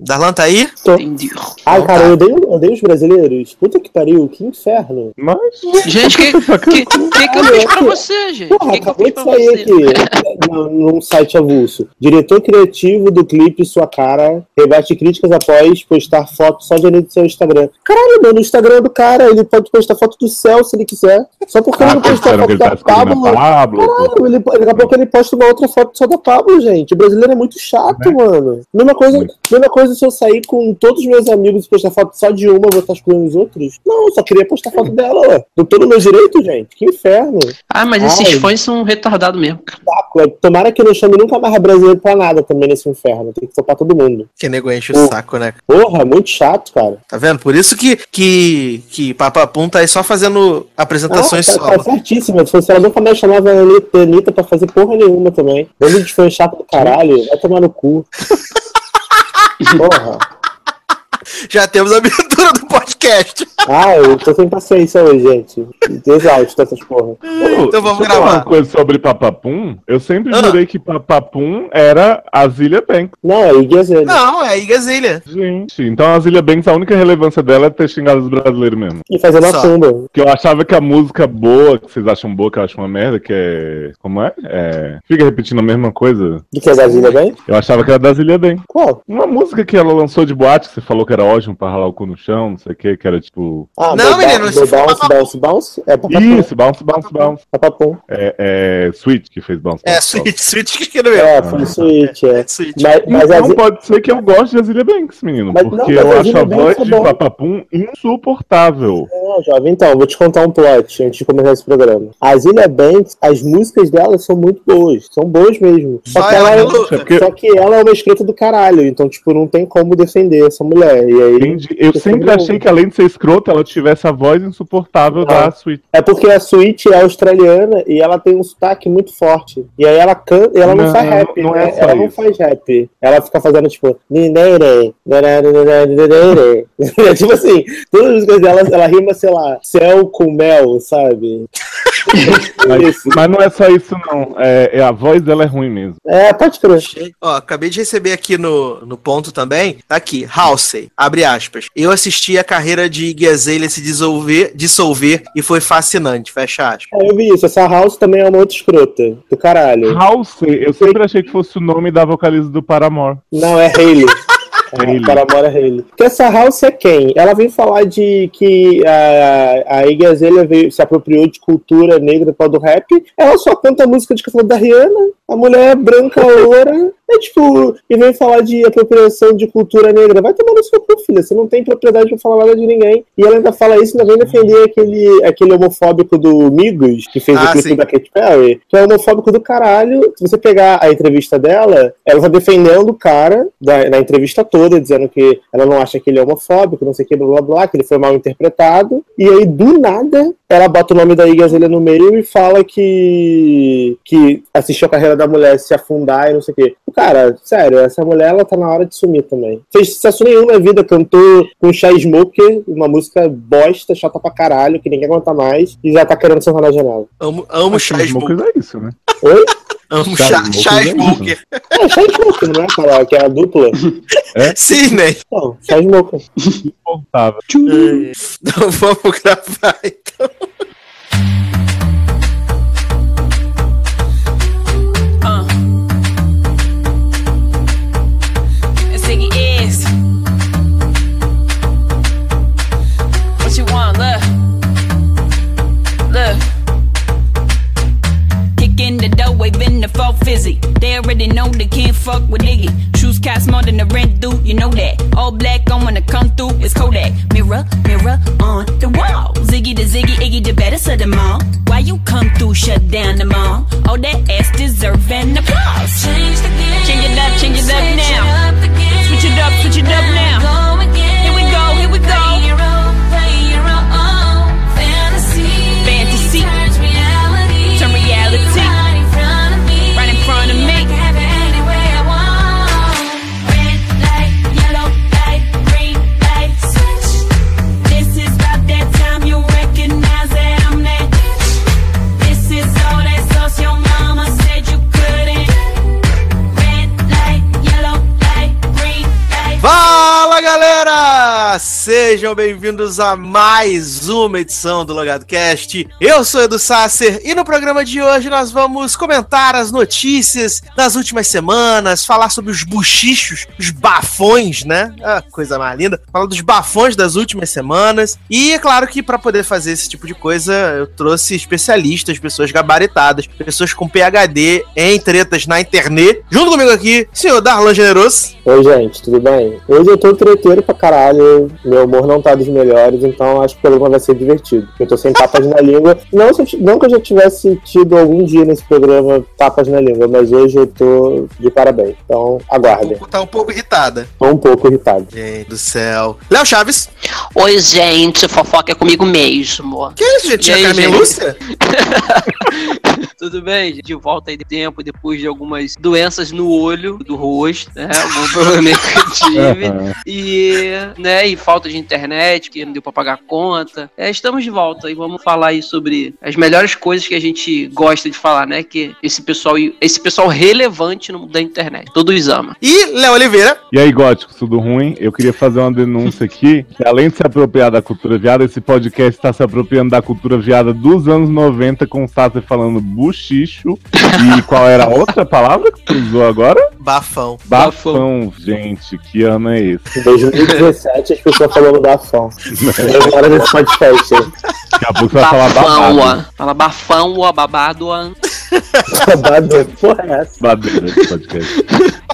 Darlan tá aí? Entendi. Ai, Não cara, tá. eu odeio, eu odeio os brasileiros. Puta que pariu, que inferno. Mas. Gente, o que, que, que, que eu fiz pra você, gente? O Porra, que, que eu acabou fiz de pra sair você? aqui no- num site avulso. Diretor criativo do clipe Sua Cara rebate críticas após postar foto só de no seu Instagram. Caralho, mano, o Instagram do cara, ele pode postar foto do céu se ele quiser. Só porque ele Ah, não postou a pensaram que foto ele tá da Pablo. Pablo. Caralho, ele, daqui a pouco ele posta uma outra foto só da Pablo, gente. O brasileiro é muito chato, mano. Mesma coisa, mesma coisa se eu sair com todos os meus amigos e postar foto só de uma, eu vou estar excluindo os outros? Não, eu só queria postar foto dela, ué. Tô todo meu direito, gente. Que inferno. Ah, mas esses Ai. fãs são retardados mesmo, cara. Saco. Tomara que não chame nunca mais brasileiro pra nada também nesse inferno. Tem que topar todo mundo. Que nego enche o saco, né? Porra, muito chato, cara. Tá vendo? Por isso que, que, que Papapum tá aí só fazendo apresentações Ah, tá, tá solo. certíssimo. Se fosse ela nunca mais chamava a Anitta, Anitta pra fazer porra nenhuma também. De fã chato do caralho. Vai tomar no cu. Porra. Já temos a abertura do podcast. Ah, eu tô sem paciência hoje, gente. Exausto dessas porra. Então vamos Deixa eu falar gravar. uma coisa sobre Papapum. Eu sempre Ah. jurei que Papapum era a Zilia Banks. Não, é Iggy Azalea. Não, é a Igazilha. Gente, então a Zilia Banks, a única relevância dela é ter xingado os brasileiros mesmo. E fazendo a Só. samba. Que eu achava que a música boa, que vocês acham boa, que eu acho uma merda, que é. Como é? é... Fica repetindo a mesma coisa. De que a Brasília bem? Eu achava que era da Zilia Banks. Qual? Uma música que ela lançou de boate, que você falou que era ótimo pra ralar o cu no chão, não sei o que, que era tipo. Ah, Não, menino, isso foi bounce, bounce, bounce. É papapum. Isso, bounce, bounce, bounce. Papapum. É, é Sweet que fez bounce. É, bounce, bounce. Switch, Switch que escreveu. É, foi Switch, é. É, Switch. Mas, mas Então pode ser que eu goste de Azilia Banks, menino. Mas porque não, eu a acho Azilia a Banks voz é de bom. Papapum insuportável. Não, jovem, então, vou te contar um plot antes de começar esse programa. A Zilia Banks, as músicas dela são muito boas. São boas mesmo. Só, Só que ela. É porque- só que ela é uma escrota do caralho. Então, tipo, não tem como defender essa mulher. E aí. Entendi. Eu sempre não- achei que além de ser escrota, ela tivesse a voz insuportável Não. da Sweet. É porque a Switch é australiana e ela tem um sotaque muito forte. E aí ela canta, e ela não, Não, faz rap, não né? é só ela não isso. faz rap. Ela fica fazendo tipo. Tipo assim, todas as músicas dela, ela rima, sei lá, céu com mel, sabe? Mas, mas não é só isso, não. É, é- a voz dela é ruim mesmo. É, pode crer. Ó, acabei de receber aqui no, no ponto também. Tá aqui, Halsey, abre aspas. Eu assisti a carreira de Iggy Azalea se dissolver, dissolver e foi fascinante, fecha aspas. É, eu vi isso. Essa House também é uma outra escrota. Do caralho. Halsey, eu sempre achei que fosse o nome da vocalista do Paramore. Não, é Hayley. Hayley. É, Paramore é Hayley. Porque essa House é quem? Ela vem falar de que a, a Iggy Azalea veio, se apropriou de cultura negra para do rap. Ela só canta música de canção da Rihanna. A mulher é branca, loura. É tipo, e vem falar de apropriação de cultura negra. Vai tomar no seu cu, filha. Você não tem propriedade pra falar nada de ninguém. E ela ainda fala isso, ainda vem defender aquele, aquele homofóbico do Migos, que fez Ah, o clipe da Katy Perry, que é homofóbico do caralho. Se você pegar a entrevista dela, ela tá defendendo o cara da, na entrevista toda, dizendo que ela não acha que ele é homofóbico, não sei o que, blá blá blá, que ele foi mal interpretado. E aí, do nada, ela bota o nome da Iggy Azalea no meio e fala que, que assistiu a carreira da mulher se afundar e não sei o quê. Cara, sério, essa mulher ela tá na hora de sumir também. Fez sucesso nenhum na vida, cantou com Chai Smoker, uma música bosta, chata pra caralho, que ninguém aguenta mais, e já tá querendo sentar na janela. Amo, amo Chai Smokers Smoker. é isso, né? Oi? Amo Smoker Chai é. Smoker. É, Chai Smoker, não é aquela que é a dupla? Sim, né? Não, Chai Smoker. Então vamos gravar então. Fizzy. They already know they can't fuck with Iggy. Shoes cost more than the rent due, you know that. All black, I wanna come through, it's Kodak. Mirror, mirror on the wall. Ziggy the Ziggy, Iggy the baddest of them all. Why you come through, shut down the mall? All that ass deserve an applause. Change the game. Change it up, change it up now. It up again. Switch it up, switch it up now. Sejam bem-vindos a mais uma edição do Logado Cast. Eu sou Edu Sasser e no programa de hoje nós vamos comentar as notícias das últimas semanas, falar sobre os buchichos, os bafões, né? Ah, coisa mais linda. Falar dos bafões das últimas semanas. E é claro que para poder fazer esse tipo de coisa, eu trouxe especialistas, pessoas gabaritadas, pessoas com PhD em tretas na internet. Junto comigo aqui, senhor Darlan Generoso. Oi, gente, tudo bem? Hoje eu tô treteiro pra caralho, meu humor não tá dos melhores, então acho que o programa vai ser divertido. Eu tô sem tapas na língua. Não, não que eu já tivesse tido algum dia nesse programa tapas na língua, mas hoje eu tô de parabéns. Então, aguardem. Tá um pouco irritada. Tô um pouco irritado. Gente do céu. Léo Chaves. Oi, gente, fofoca é comigo mesmo. Que isso, gente? E aí, a Carmen gente? Lúcia? Tudo bem? De volta aí de tempo, depois de algumas doenças no olho do rosto, né? Algum problema que eu tive. E, né, e falta de internet, que não deu pra pagar a conta. É, estamos de volta e vamos falar aí sobre as melhores coisas que a gente gosta de falar, né? Que esse pessoal, esse pessoal relevante no mundo da internet. Todos amam. E Léo Oliveira. E aí, gótico, tudo ruim? Eu queria fazer uma denúncia aqui, que além de se apropriar da cultura viada, esse podcast está se apropriando da cultura viada dos anos 90, com o Sasser falando buchicho. E qual era a outra palavra que tu usou agora? Bafão. Bafão, gente, que ano é esse? Em 2017 as pessoas falando da fã. Agora nesse podcast aí. Daqui a pouco você vai falar Bafão, babado. Fala bafão, ó, babado, ó. Babado, porra é essa? Badeira esse podcast.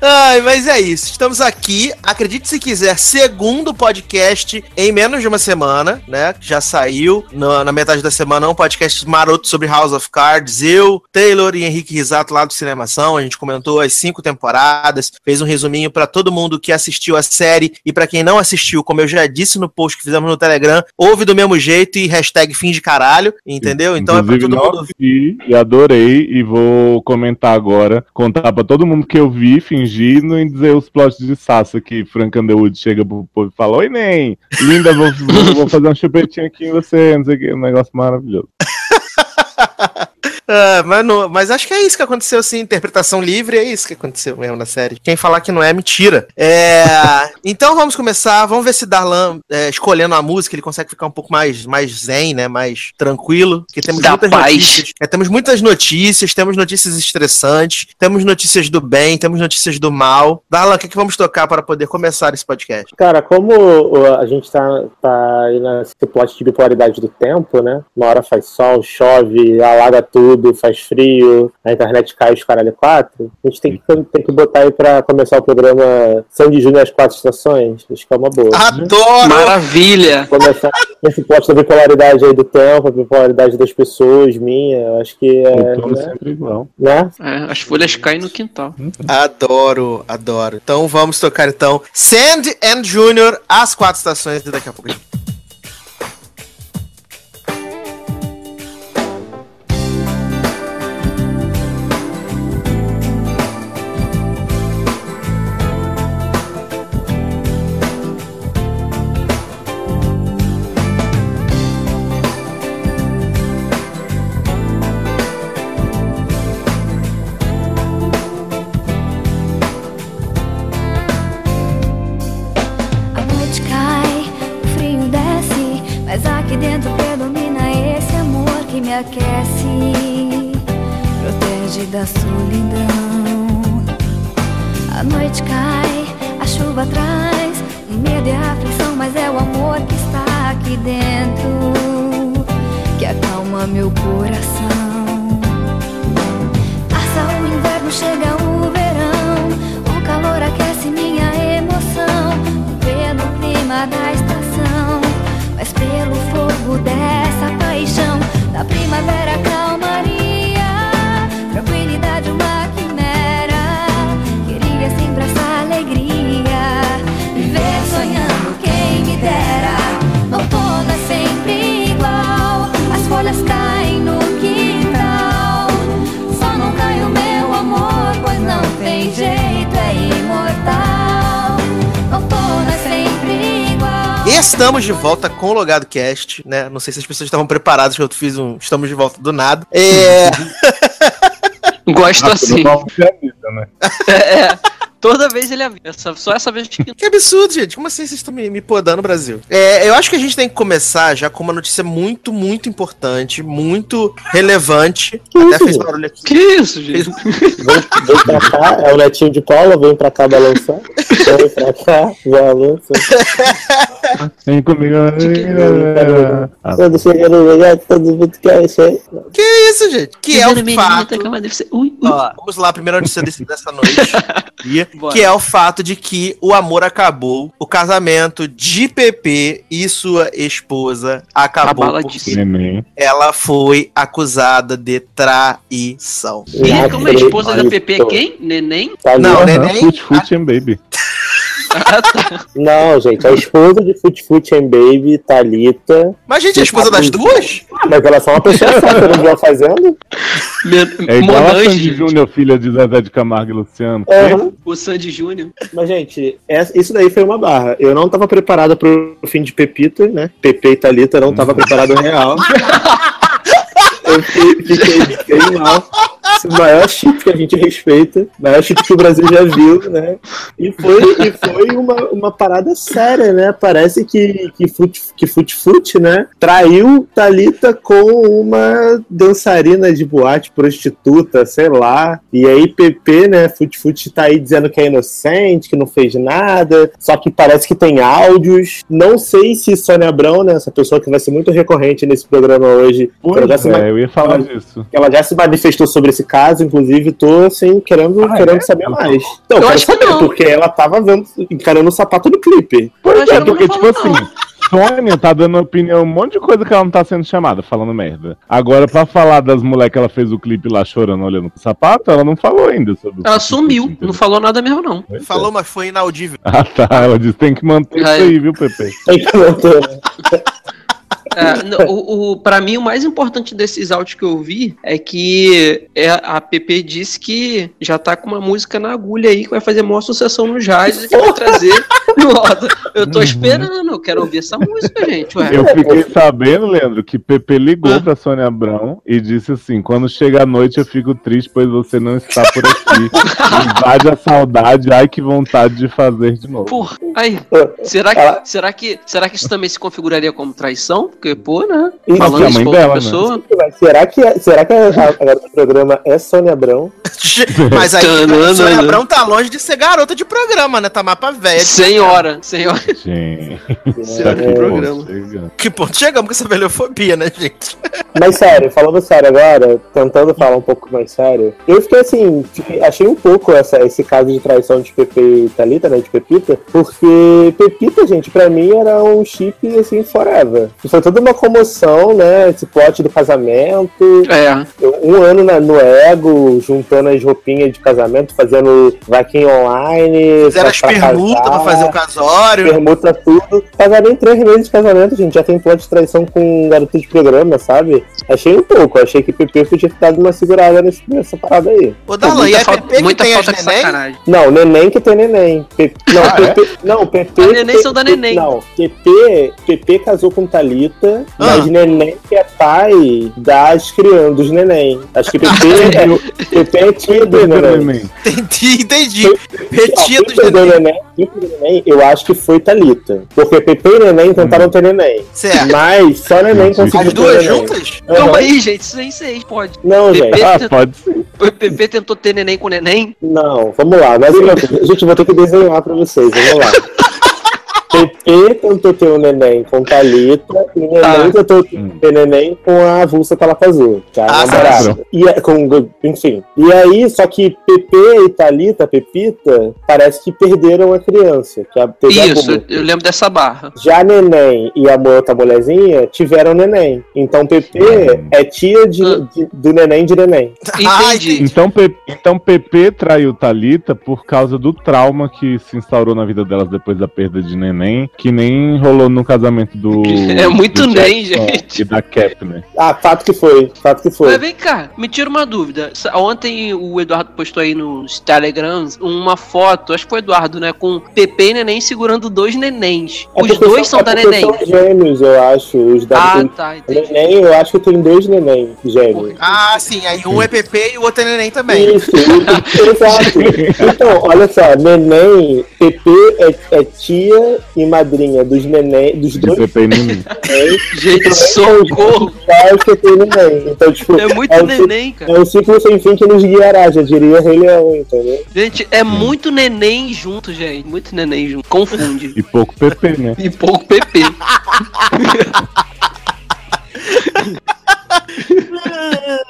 Ai, mas é isso. Estamos aqui, acredite se quiser, segundo podcast em menos de uma semana, né? Já saiu na, na metade da semana um podcast maroto sobre House of Cards. Eu, Taylor e Henrique Risato lá do Cinemação. A gente comentou as cinco temporadas, fez um resuminho pra todo mundo que assistiu a série e pra quem não assistiu, como eu já disse no post que fizemos no Telegram, ouve do mesmo jeito e hashtag fim de caralho, entendeu? Então é pra Inclusive, todo mundo e adorei e vou comentar agora, contar pra todo mundo que eu vi, fingindo e dizer os plots de Sassa que Frank Underwood chega pro povo e fala, oi Nen, linda, vou- vou fazer um chupetinho aqui em você, não sei o que, um negócio maravilhoso. Ah, mas, não- mas acho que é isso que aconteceu, sim. Interpretação livre, é isso que aconteceu mesmo na série. Quem falar que não é, mentira. É, então vamos começar. Vamos ver se Darlan, é, escolhendo a música, ele consegue ficar um pouco mais, mais zen, né? Mais tranquilo. Porque temos Da muitas paz. notícias. É, temos muitas notícias, temos notícias estressantes, temos notícias do bem, temos notícias do mal. Darlan, o que, que vamos tocar para poder começar esse podcast? Cara, como a gente tá, tá aí nesse plot de bipolaridade do tempo, né? Uma hora faz sol, chove, alaga tudo, faz frio, a internet cai os caralho quatro. A gente tem que, tem que botar aí pra começar o programa Sandy Júnior às quatro estações. Acho que é uma boa. Adoro! Maravilha! Começar esse plot da bipolaridade aí do tempo, a bipolaridade das pessoas, minha. Eu acho que é. Outono Né? sempre igual. né? É, as folhas caem no quintal. Adoro, adoro. Então vamos tocar então Sand and Junior, as quatro estações e daqui a pouco. Aquece, protege da solidão. A noite cai, a chuva traz, o medo e aflição, mas é o amor que está aqui dentro que acalma meu coração. Passa o inverno, chega o verão. O calor aquece minha emoção. Pelo clima da estação, mas pelo fogo dessa paixão. Da primavera, calmaria. Estamos de volta com o Logado Cast, né? Não sei se as pessoas estavam preparadas que eu fiz um Estamos de volta do nada. É. Gosto assim. oficializa, né? É, Toda vez ele avisa. Essa- Só essa vez que Que absurdo, gente. Como assim vocês estão me, me podando, Brasil? É, eu acho que a gente tem que começar já com uma notícia muito, muito importante, muito relevante. Que Até isso, fez gente? barulho aqui. Que isso, gente? Vem, vem pra cá, é o netinho de Paula, vem pra cá balançar. Vem pra cá, balança. Vem comigo. Quando chega no lugar, todo mundo quer isso aí. Que isso, gente? Que é o fato. Ui. Ó, vamos lá, a primeira notícia dessa noite. Bora. que é o fato de que o amor acabou. O casamento de PP e sua esposa acabou. Porque ela foi acusada de traição. E como é a esposa da Acredito. PP quem? Neném? Tá Não, né? Neném? Fut Fut and Baby. Ah. Não, gente, a esposa de Fut Fut and Baby, Thalita. Mas, gente, a esposa das duas? Mas ela é só uma pessoa só, você não viu ela fazendo? Men- É igual a Monange, Sandy Júnior, filha de Zezé de Camargo e Luciano. Aham. o Sandy Júnior. Mas, gente, essa- isso daí foi uma barra. Eu não tava preparada pro fim de Pepita, né? Pepe e Thalita não tava preparado real. Eu fi- fiquei, fiquei mal. Esse maior chip que a gente respeita, maior chip que o Brasil já viu, né? E foi, e foi uma, uma parada séria, né? Parece que, que Fut que Fut, Fut, né? Traiu Thalita com uma dançarina de boate, prostituta, sei lá. E aí PP, né? Fut Fut tá aí dizendo que é inocente, que não fez nada. Só que parece que tem áudios. Não sei se Sônia Abrão, né? Essa pessoa que vai ser muito recorrente nesse programa hoje, Pois é, eu ia falar disso. ela já se manifestou sobre esse caso, inclusive tô assim, querendo, Ah, querendo é? saber Ela mais. Então, Eu acho que saber, não. porque ela tava vendo, encarando o sapato do clipe. Pois é, que porque, tipo não. assim, Sônia tá dando opinião, um monte de coisa que ela não tá sendo chamada, falando merda. Agora, pra falar das mulheres que ela fez o clipe lá chorando, olhando pro sapato, ela não falou ainda sobre Ela sumiu, não falou nada mesmo, não. Pois é. Falou, mas foi inaudível. Ah, tá. Ela disse tem que manter Aí. isso aí, viu, Pepe? Tem que manter? É, o, o, pra mim, o mais importante desses áudios que eu vi é que é, a PP disse que já tá com uma música na agulha aí, que vai fazer maior sucessão nos rádios e que vai trazer no roda. Eu tô esperando, eu quero ouvir essa música, gente. Ué. Eu fiquei sabendo, Leandro, que Pepe ligou Ah. pra Sônia Abrão e disse assim: quando chega a noite eu fico triste, pois você não está por aqui. Invade a saudade, ai que vontade de fazer de novo. Porra, aí. Será que, Ela- será, que, será que isso também se configuraria como traição? Porque, pô, né? Isso, Mas Falando que a isso mãe pra outra dela, né? pessoa. Será que, será que a, a garota do programa é Sônia Abrão? Mas aí, a Sônia Abrão tá longe de ser garota de programa, né? Tá mapa velha. de Senhora, senhora. Gente, Será que É, programa? chega. Que ponto chegamos com essa velhofobia, né, gente? Mas sério, falando sério agora, tentando falar um pouco mais sério, eu fiquei assim, achei um pouco essa, esse caso de traição de Pepe e Thalita, né, de Pepita, porque Pepita, gente, pra mim era um chip, assim, forever. Foi toda uma comoção, né, esse plot do casamento, É. um ano na- no ego, juntando as roupinhas de casamento, fazendo vaquinha online. Fizeram as permutas pra fazer o casório. Permuta tudo. Em três meses de casamento, gente. Já tem plot de traição com garoto de programa, sabe? Achei um pouco. Achei que PP podia ter dado uma segurada nesse- nessa parada aí. Ô, Darlan, e muita é falta, PP que muita tem as falta de neném? sacanagem. Não, neném que tem neném. Pe- Não, Ah, é? PP. Não, PP. A neném são da neném. Não, PP, PP casou com Thalita, Ah. mas neném que é pai das crianças, dos neném. Acho que PP é, PP é do neném. Neném. Entendi, entendi. Retia Não, dos quem perdeu o neném. eu acho que foi Thalita. Porque PP e neném tentaram ter neném. Certo. Mas só neném conseguiu As duas juntas? Calma aí, gente. Isso isso aí pode. Não, gente. Ah, pode ser. O PP tentou ter neném com neném. Não, vamos lá. Mas gente, eu vou ter que desenhar pra vocês. Vamos lá. PP tentou ter um neném com Thalita e neném Tá. tentou Hum. ter neném com a avulsa que ela casou, que é a Ah, namorada. E, é- com, enfim. E aí, só que PP e Thalita, Pepita, parece que perderam a criança, que a, teve Isso, aborto. eu lembro dessa barra. Já Neném e a outra mulherzinha tiveram neném. Então PP Hum. é tia de- Ah. de- do neném de neném. Ah, Entendi. Então, então PP traiu Thalita por causa do trauma que se instaurou na vida delas depois da perda de neném. Que nem rolou no casamento do. É muito do nem, Jackson gente. E da Cap, né? Ah, fato que foi, fato que foi. Mas vem cá, me tira uma dúvida. Ontem o Eduardo postou aí nos Telegrams uma foto, acho que foi o Eduardo, né? Com Pepe e Neném segurando dois nenéns. É Os dois são é da Neném. São gêmeos, eu acho. Os da Ah, tem- tá, entendi. Neném, eu acho que tem dois neném gêmeos. Ah, sim, aí um é PP e o outro é neném também. Isso, exato. Então, olha só, neném, PP é, é tia e madrinha dos neném, dos De dois Pepe e Neném. Gente, socorro! é que tem neném. Então, tipo, É muito o ci- neném, cara. É o ciclo sem fim que nos guiará, já diria Rei Leão, entendeu? Gente, é muito neném junto, gente. Muito neném junto. Confunde. E pouco Pepe, né? E pouco PP.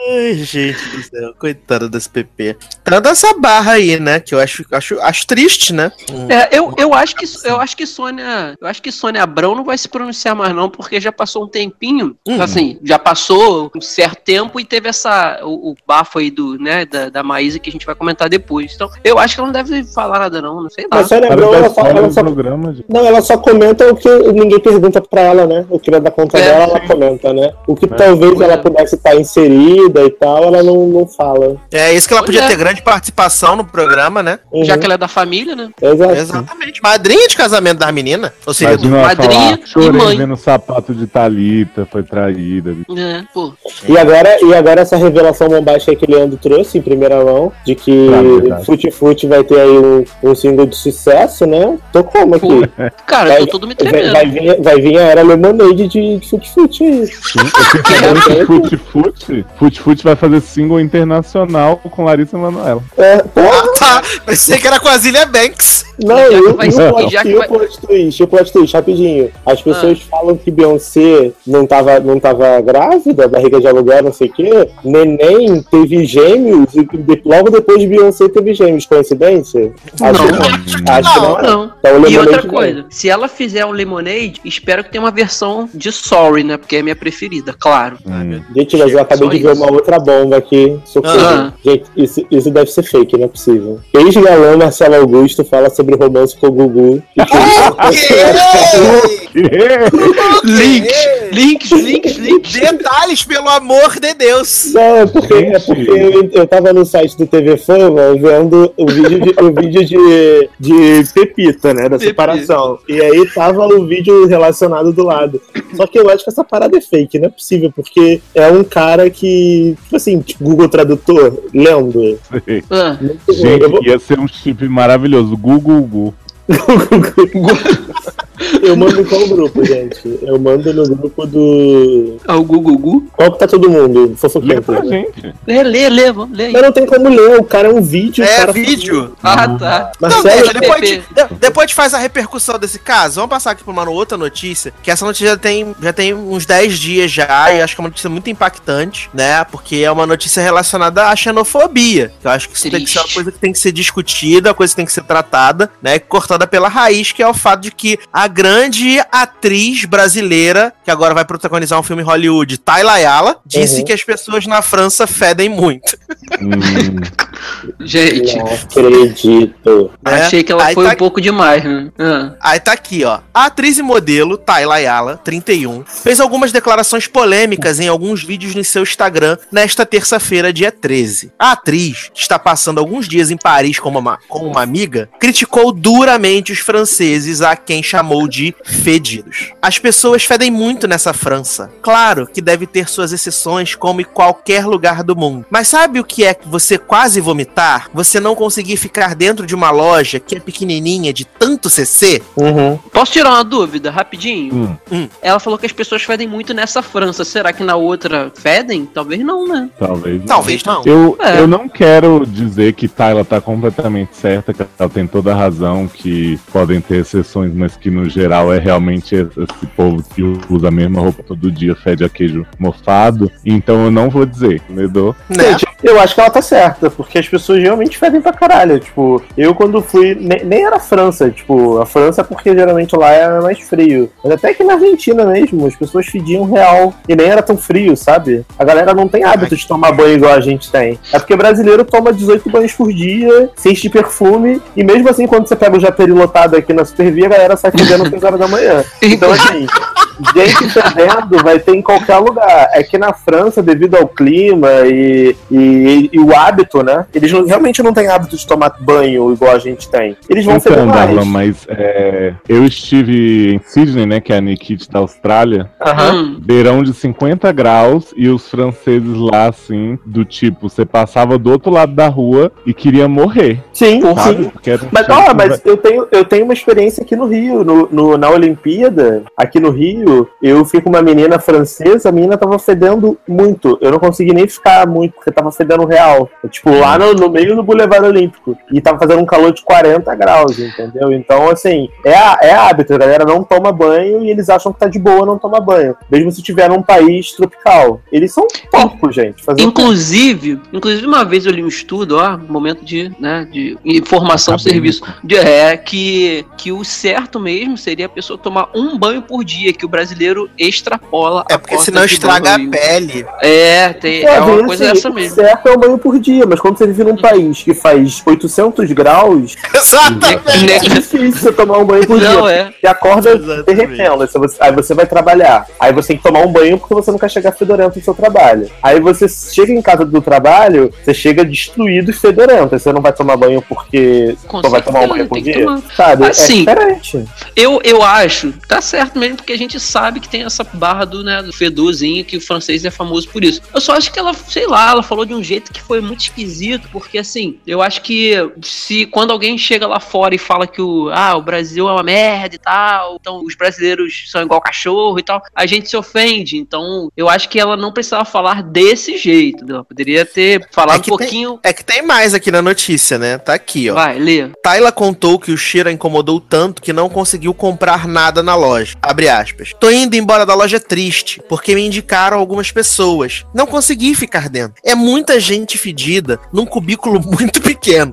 Ai, gente do céu, coitada desse PP. Tá dessa barra aí, né? Que eu acho, acho, acho triste, né? É, eu, eu acho que eu acho que Sônia, eu acho que Sônia Abrão não vai se pronunciar mais não, porque já passou um tempinho, Hum. assim, já passou um certo tempo e teve essa o, o bafo aí do, né, da, da Maísa que a gente vai comentar depois. Então, eu acho que ela não deve falar nada não, não sei lá. Mas Sabe lembrou, da ela só, ela só- programa, gente? Não, ela só comenta o que ninguém pergunta pra ela, né? O que vai dar conta É, dela, ela comenta, né? O que talvez Pois ela é. pudesse estar inserida e tal, ela não, não fala. É isso que ela podia é. ter grande participação no programa, né? Uhum. Já que ela é da família, né? Exato. Exatamente. Madrinha de casamento das meninas. Ou seja, Imagina ela madrinha falar, e mãe." vendo o sapato de Thalita, foi traída. É, pô. E agora, e agora essa revelação bombástica que o Leandro trouxe em primeira mão, de que Ah. Fute Fute vai ter aí um, um single de sucesso, né? Tô como aqui? Cara, eu tô todo me Vai, tremendo. vai vir, vai vir a era Lemonade de, de Fute Fute aí. Sim, eu fiquei Fute Fute, Fute Fute vai fazer single internacional com Larissa Manoela. É, porra, tá. Pensei que era com a Zilia Banks. não, Já que eu, vai eu, já que eu vai- plot twist, eu plot twist, rapidinho. As pessoas falam que Beyoncé não tava, não tava grávida, barriga de aluguel, não sei o quê. Neném teve gêmeos e de- logo depois de Beyoncé teve gêmeos. Coincidência? Acho Não. que não. Acho que não. é. Não. Então, E outra vem. coisa, se ela fizer um Lemonade, espero que tenha uma versão de Sorry, né? Porque é a minha preferida, claro. Hum. Gente, mas eu acabei Só de ver isso. uma outra bomba aqui. Socorro. Ah. Gente, isso, isso deve ser fake, não é possível. Ex-galã Marcelo Augusto fala sobre romance com o Gugu. E que- Links, links, links, links. Detalhes, pelo amor de Deus. Não, é porque, é porque eu, eu tava no site do TV Fama vendo o vídeo de, o vídeo de, de Pepita, né? Da Pepita. separação. E aí tava o vídeo relacionado do lado. Só que eu acho que essa parada é fake, não é possível, porque é um cara que, tipo assim, tipo Google Tradutor, lendo. Ah, Gente, ia ser um chip maravilhoso. Google Gu. Eu mando em qual grupo, gente? Eu mando no grupo do. ah, o Google Gu. Qual que tá todo mundo? Lê Fofoquento. pra né? gente. Lê, lê, lê, vamos, lê aí. Mas não tem como ler, o cara é um vídeo. É cara vídeo. Ah, tá. Não, Marcelo, deixa, depois, de- depois a gente faz a repercussão desse caso. Vamos passar aqui pra uma outra notícia, que essa notícia já tem, já tem uns 10 dias já, e acho que é uma notícia muito impactante, né? Porque é uma notícia relacionada à xenofobia. Que eu acho que isso tem que ser uma Triste. coisa que tem que ser discutida, uma coisa que tem que ser tratada, né? Cortada pela raiz, que é o fato de que a grande atriz brasileira, que agora vai protagonizar um filme em Hollywood, Tayla Ayala, disse Uhum. que as pessoas na França fedem muito. Hum, Gente, Não acredito. né? achei que ela Aí foi tá um pouco demais, né? Ah. Aí tá aqui, ó. A atriz e modelo, Tayla Ayala, 31, fez algumas declarações polêmicas em alguns vídeos no seu Instagram nesta terça-feira, dia 13. A atriz, que está passando alguns dias em Paris com uma, com uma amiga, criticou duramente os franceses a quem chamou de fedidos. As pessoas fedem muito nessa França. Claro que deve ter suas exceções, como em qualquer lugar do mundo. Mas sabe o que é que você quase vomitar? Você não conseguir ficar dentro de uma loja que é pequenininha de tanto CC? Uhum. Posso tirar uma dúvida, rapidinho? hum, Ela falou que as pessoas fedem muito nessa França. Será que na outra fedem? Talvez não, né? talvez. não. Talvez não. Eu, É. eu não quero dizer que Tyla tá completamente certa, que ela tem toda a razão, que podem ter exceções, mas que no geral é realmente esse povo que usa a mesma roupa todo dia, fede a queijo mofado. Então eu não vou dizer, entendeu? Né? Gente, eu acho que ela tá certa, porque as pessoas realmente fedem pra caralho. Tipo, eu quando fui. ne- Nem era França, tipo, a França é porque geralmente lá era mais frio. Mas até que na Argentina mesmo, as pessoas fediam real. E nem era tão frio, sabe? A galera não tem hábito de tomar banho igual a gente tem. É porque brasileiro toma 18 banhos por dia, sem de perfume. E mesmo assim, quando você pega o japeri lotado aqui na Supervia, a galera sai fedendo fedendo 6 horas da manhã. Então, assim, gente fedendo vai ter em qualquer lugar. É que na França, devido ao clima e, e, e o hábito, né? Eles não- realmente não têm hábito de tomar banho igual a gente tem. Eles vão feder Então, mais. Darla, mas é, eu estive em Sydney, né, que é a Nikit da Austrália, Aham. Hum. verão de 50 graus e os franceses lá, assim, do tipo, você passava do outro lado da rua e queria morrer, Sim, sabe? sim. Porque era um Mas, cheiro ó, mas eu tenho, eu tenho uma experiência aqui no Rio, no, no- na Olimpíada, aqui no Rio, eu fui com uma menina francesa, a menina tava fedendo muito. Eu não consegui nem ficar muito, porque tava fedendo real. Tipo, lá no, no meio do Boulevard Olímpico. E tava fazendo um calor de 40 graus, entendeu? Então, assim, é, a- é hábito, a galera não toma banho e eles acham que tá de boa não tomar banho. Mesmo se tiver num país tropical. Eles são porcos, gente. O quê? Inclusive, inclusive uma vez eu li um estudo, ó, momento de, né, de informação serviço, de- é que que o certo mesmo seria a pessoa tomar um banho por dia, que o brasileiro extrapola É a porque senão de estraga a pele. É, tem, é Sabe, uma assim, coisa dessa o mesmo. certo é um banho por dia, mas quando você vive num país que faz 800 graus, Exatamente. é difícil você tomar um banho por Não, dia. é. Você acorda derretendo, aí você, vai trabalhar. Aí você tem que tomar um banho porque você não quer chegar fedorento no seu trabalho. Aí você chega em casa do trabalho, você chega destruído e fedorento. Aí você não vai tomar banho porque Com só vai tomar um banho por dia. Sabe? Assim, é diferente. Eu, eu acho, tá certo mesmo, porque a gente sabe que tem essa barra do, né, do fedorzinho, que o francês é famoso por isso. Eu só acho que ela, sei lá, ela falou de um jeito que foi muito esquisito, porque assim, eu acho que se quando alguém chega lá fora e fala que o, ah, o Brasil é uma merda e tal, então os brasileiros são igual cachorro e tal, a gente se ofende. Então, eu acho que ela não precisava falar desse jeito, entendeu? Poderia ter falado É um que tem- pouquinho. É que tem mais aqui na notícia, né? Tá aqui, ó. Vai, lê. Tayla contou que o cheiro a incomodou tanto que não conseguiu comprar nada na loja. Abre aspas. Tô indo embora da loja triste, porque me indicaram algumas pessoas. Não consegui ficar dentro. É muita gente fedida num cubículo muito pequeno.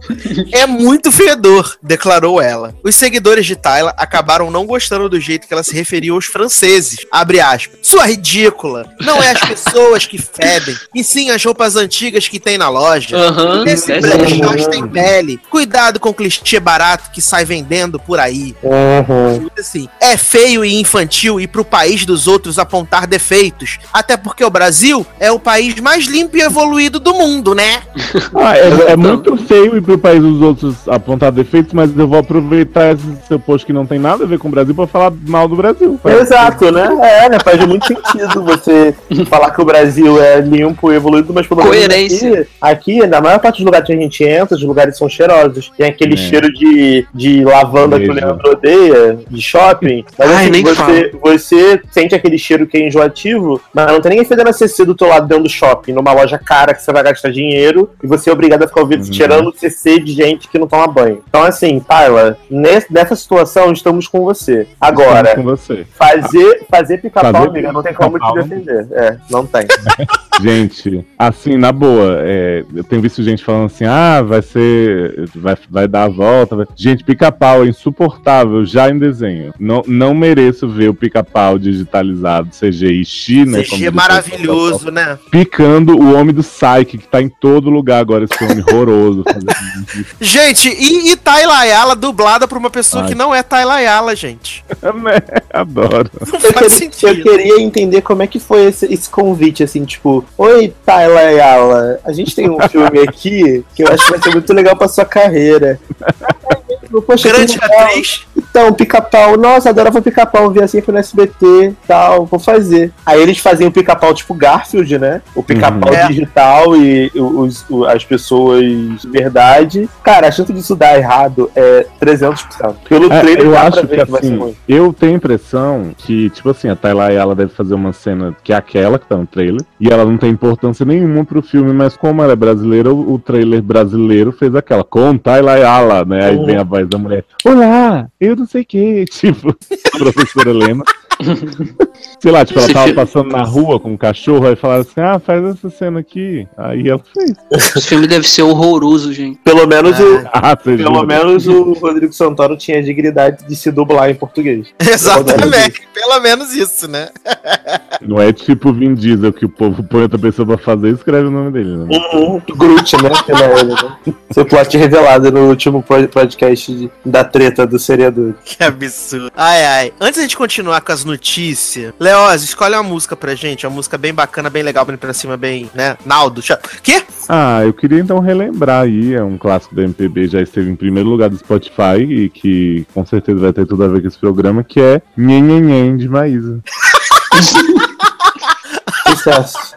É muito fedor, declarou ela. Os seguidores de Tayla acabaram não gostando do jeito que ela se referiu aos franceses. Abre aspas. Sua ridícula. Não é as pessoas que fedem, e sim as roupas antigas que tem na loja. Aham, Esse é brechós tem pele. Cuidado com o clichê barato que sai vendendo por aí. Uhum. Assim, é feio e infantil ir pro país dos outros apontar defeitos. Até porque o Brasil é o país mais limpo e evoluído do mundo, né? Ah, é, é muito feio ir pro país dos outros apontar defeitos, mas eu vou aproveitar esse seu post que não tem nada a ver com o Brasil pra falar mal do Brasil. Exato, né? É, né? Faz muito sentido você falar que o Brasil é limpo e evoluído, mas pelo menos Coerência. Aqui, aqui, na maior parte dos lugares que a gente entra, os lugares são cheirosos. Tem aquele É. cheiro de, de lavanda que o. Leandro odeia, de shopping. Mas Ai, assim, nem você, você sente aquele cheiro que é enjoativo, mas não tem ninguém fedendo a CC do teu lado dentro do shopping, numa loja cara que você vai gastar dinheiro e você é obrigado a ficar ouvindo, Uhum. cheirando CC de gente que não toma banho. Então, assim, Tyler, nesse- nessa situação estamos com você. Agora, Estamos com você. Fazer, fazer pica-pau, amiga, não tem como te defender. É, não tem. Gente, assim, na boa, é, eu tenho visto gente falando assim, ah, vai ser. Vai, vai dar a volta. vai- Gente, pica-pau é insuportável já em desenho. Não, não mereço ver o pica-pau digitalizado, CGI China. CG é maravilhoso, né? Picando o homem do Psyche, que tá em todo lugar agora, esse homem horroroso. fazendo- Gente, e, e Tayla Ayala dublada por uma pessoa Ai. que não é Tayla Ayala, gente. Adoro. Não Eu faz queria, eu sentido. queria entender como é que foi esse, esse convite, assim, tipo, Oi, Tayla Ayala, a gente tem um filme aqui que eu acho que vai ser muito legal pra sua carreira. Poxa, Grande atriz. Então, pica-pau, nossa, adorava pica-pau, vi assim foi no SBT tal, vou fazer. Aí eles faziam o pica-pau tipo Garfield, né? O pica-pau Uhum. É. digital e os, as pessoas de verdade. Cara, a chance disso dar errado é 300%. Pelo É, trailer eu acho que assim, eu tenho a impressão que, tipo assim, a Tayla ela deve fazer uma cena que é aquela que tá no trailer, e ela não tem importância nenhuma pro filme, mas como ela é brasileira, o, o trailer brasileiro fez aquela, com Tayla Ayala, né? Aí Uhum. vem a voz da mulher, olá, eu não sei o que, tipo, professora Helena. Sei lá, tipo, ela tava passando na rua com um cachorro, aí falaram assim, ah, faz essa cena aqui. Aí ela fez. Esse filme deve ser horroroso, gente. Pelo menos, o, Ah, você pelo jura? menos o Rodrigo Santoro tinha a dignidade de se dublar em português. Exatamente. Pelo menos isso, né? Não é tipo o Vin Diesel que o povo põe outra pessoa pra fazer e escreve o nome dele, né? Uhum, Groot, né? Não é ele, né? Seu plot revelado no último pod- podcast de- da treta do seriador. Que absurdo. Ai, ai. Antes da gente continuar com as notícias, Leoz, escolhe uma música pra gente. Uma música bem bacana, bem legal, bem pra cima, bem, né? Naldo. Cha- Quê? Ah, eu queria então relembrar aí, é um clássico da MPB, já esteve em primeiro lugar do Spotify e que com certeza vai ter tudo a ver com esse programa, que é Nhenhenhen de Maísa. Sucesso.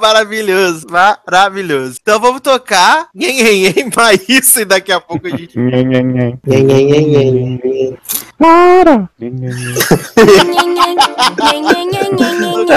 Maravilhoso, maravilhoso. Então vamos tocar Nhen, Nhen, Nhen, Maísa e daqui a pouco a gente... Nhenhenhen. Nhen, nhen, nhen, nhen, nhen. Para! Nhenhenhen. Todo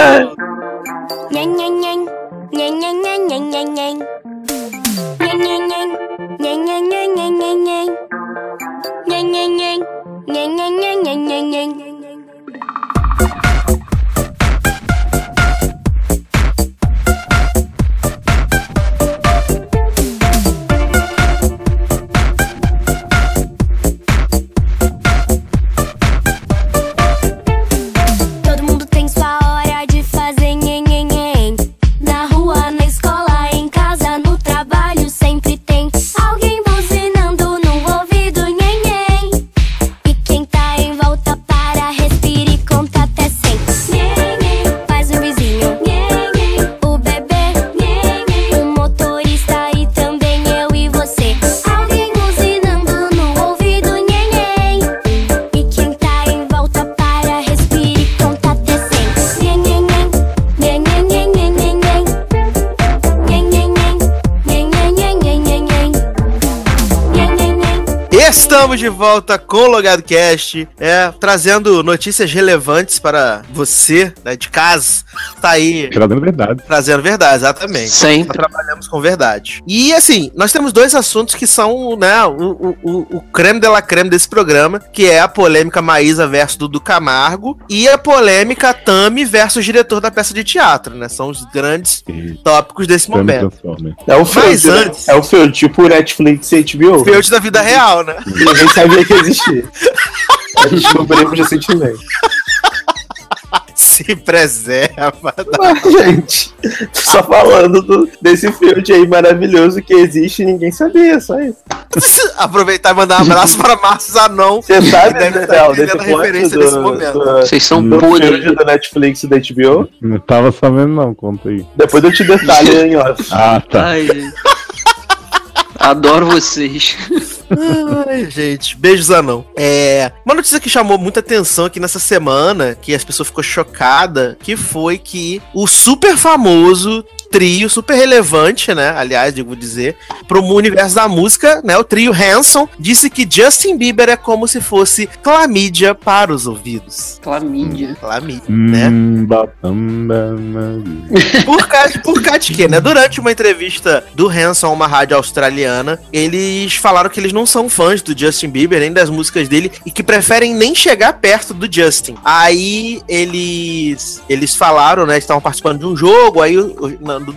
Estamos de volta com o Logado Cast, é, trazendo notícias relevantes para você, né, de casa. Tá aí Trazendo verdade. trazendo verdade, exatamente. Sempre. trabalhamos com verdade. E assim, nós temos dois assuntos que são, né, o, o, o- o creme de la creme desse programa, que é a polêmica Maísa versus Dudu Camargo e a polêmica Tami versus diretor da peça de teatro, né? São os grandes tópicos desse Tami momento. Transformer. É o Field, né? antes- É o Field, tipo o Netflix e HBO. Feud da vida real, né? Ninguém sabia que existia. A gente descobrimos recentemente. Se preserva. Mas, gente, só falando do- desse Field aí maravilhoso que existe e ninguém sabia, só isso. Aproveitar e mandar um abraço para Márcio Zanon. Você sabe, deve né, estar Del, desse referência do, desse momento. do, Vocês são do podres. Field da Netflix e da HBO? Não tava sabendo não, conta aí. Depois eu te detalho em off. Ah, tá. Ai, gente. Adoro vocês. Ai, gente, beijos anão. É, uma notícia que chamou muita atenção aqui nessa semana, que as pessoas ficou chocada, que foi que o super famoso trio, super relevante, né? Aliás, devo dizer, pro universo da música, né? O trio Hanson disse que Justin Bieber é como se fosse clamídia para os ouvidos. Clamídia. Clamídia, né? Hum, Maria. Por causa, por causa de quê, né? Durante uma entrevista do Hanson a uma rádio australiana, eles falaram que eles não são fãs do Justin Bieber, nem das músicas dele, e que preferem nem chegar perto do Justin. Aí eles eles falaram, né? Estavam participando de um jogo, aí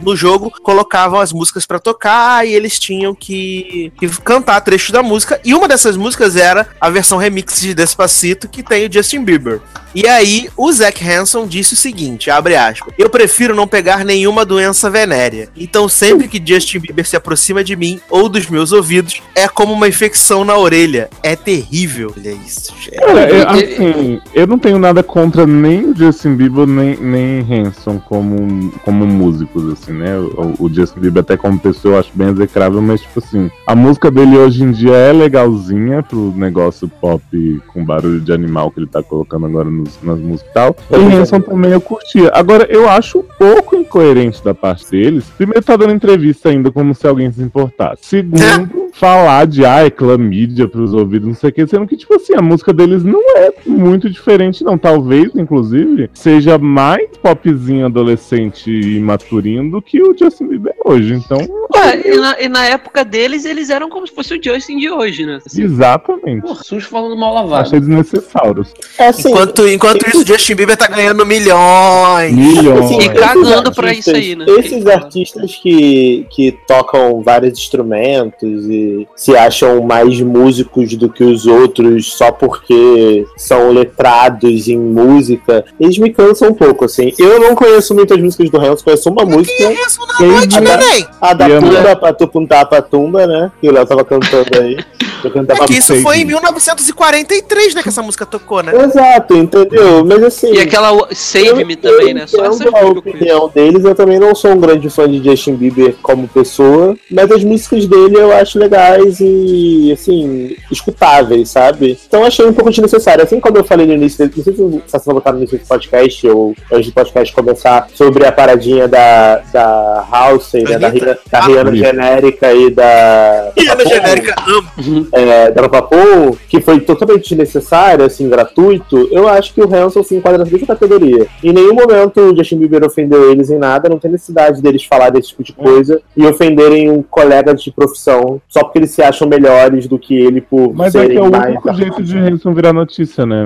no jogo colocavam as músicas pra tocar e eles tinham que, que cantar trechos da música. E uma dessas músicas era a versão remix de Despacito que tem o Justin Bieber. E aí, o Zac Hanson disse o seguinte, abre aspas, eu prefiro não pegar nenhuma doença venérea. Então sempre que Justin Bieber se aproxima de mim ou dos meus ouvidos, é como uma infecção na orelha. É terrível. Olha isso, gente. Cara, eu, assim, eu não tenho nada contra nem o Justin Bieber nem, nem Hanson como, como músicos, assim, né? O, o Justin Bieber, até como pessoa, eu acho bem execrável, mas, tipo assim, a música dele hoje em dia é legalzinha pro negócio pop com barulho de animal que ele tá colocando agora nos- nas músicas e tal. E Hanson também eu curtia. Agora, eu acho um pouco incoerente da parte deles. Primeiro, tá dando entrevista ainda como se alguém se importasse. Segundo, falar de, ah, é clamídia pros ouvidos, não sei o que, sendo que, tipo assim, a música deles não é muito diferente, não. Talvez, inclusive, seja mais popzinho adolescente e maturinho do que o Justin Bieber é hoje. Então, Ué, e, na, e na época deles, eles eram como se fosse o Justin de hoje, né? Assim, exatamente. porra, sujo falando mal lavado. Achei desnecessários. É assim, Enquanto, enquanto isso, o Justin Bieber tá ganhando milhões. Milhões. Assim, E cagando pra isso aí, né? Esses artistas que, que tocam vários instrumentos e se acham mais músicos do que os outros só porque são letrados em música, eles me cansam um pouco, assim. Eu não conheço muitas músicas do Hanson, conheço uma música, Que isso na Desde noite, a- neném? a da a Pumba, Patupunta Patumba, né? Que o Léo tava cantando aí. É que isso foi em 1943, né, que essa música tocou, né? Exato, entendeu? Mas assim. E aquela Save Me também, né? Só entendo a opinião deles, eu também não sou um grande fã de Justin Bieber como pessoa, mas as músicas dele eu acho legais e, assim, escutáveis, sabe? Então achei um pouco desnecessário. Assim como eu falei no início, não sei se vocês vão botar no início do podcast ou antes do podcast começar, sobre a paradinha da, da House, né, da? Rihanna- da Ah, Rihanna Anitta. genérica e da. A Papoa genérica amo. é, da Papo, que foi totalmente desnecessário, assim, gratuito, eu acho que o Hanson se enquadra nessa categoria. Em nenhum momento o Justin Bieber ofendeu eles em nada, não tem necessidade deles falarem desse tipo de coisa e ofenderem um colega de profissão só porque eles se acham melhores do que ele por Mas é serem que é o mais. único jeito de Hanson virar notícia, né?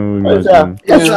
É. É tipo,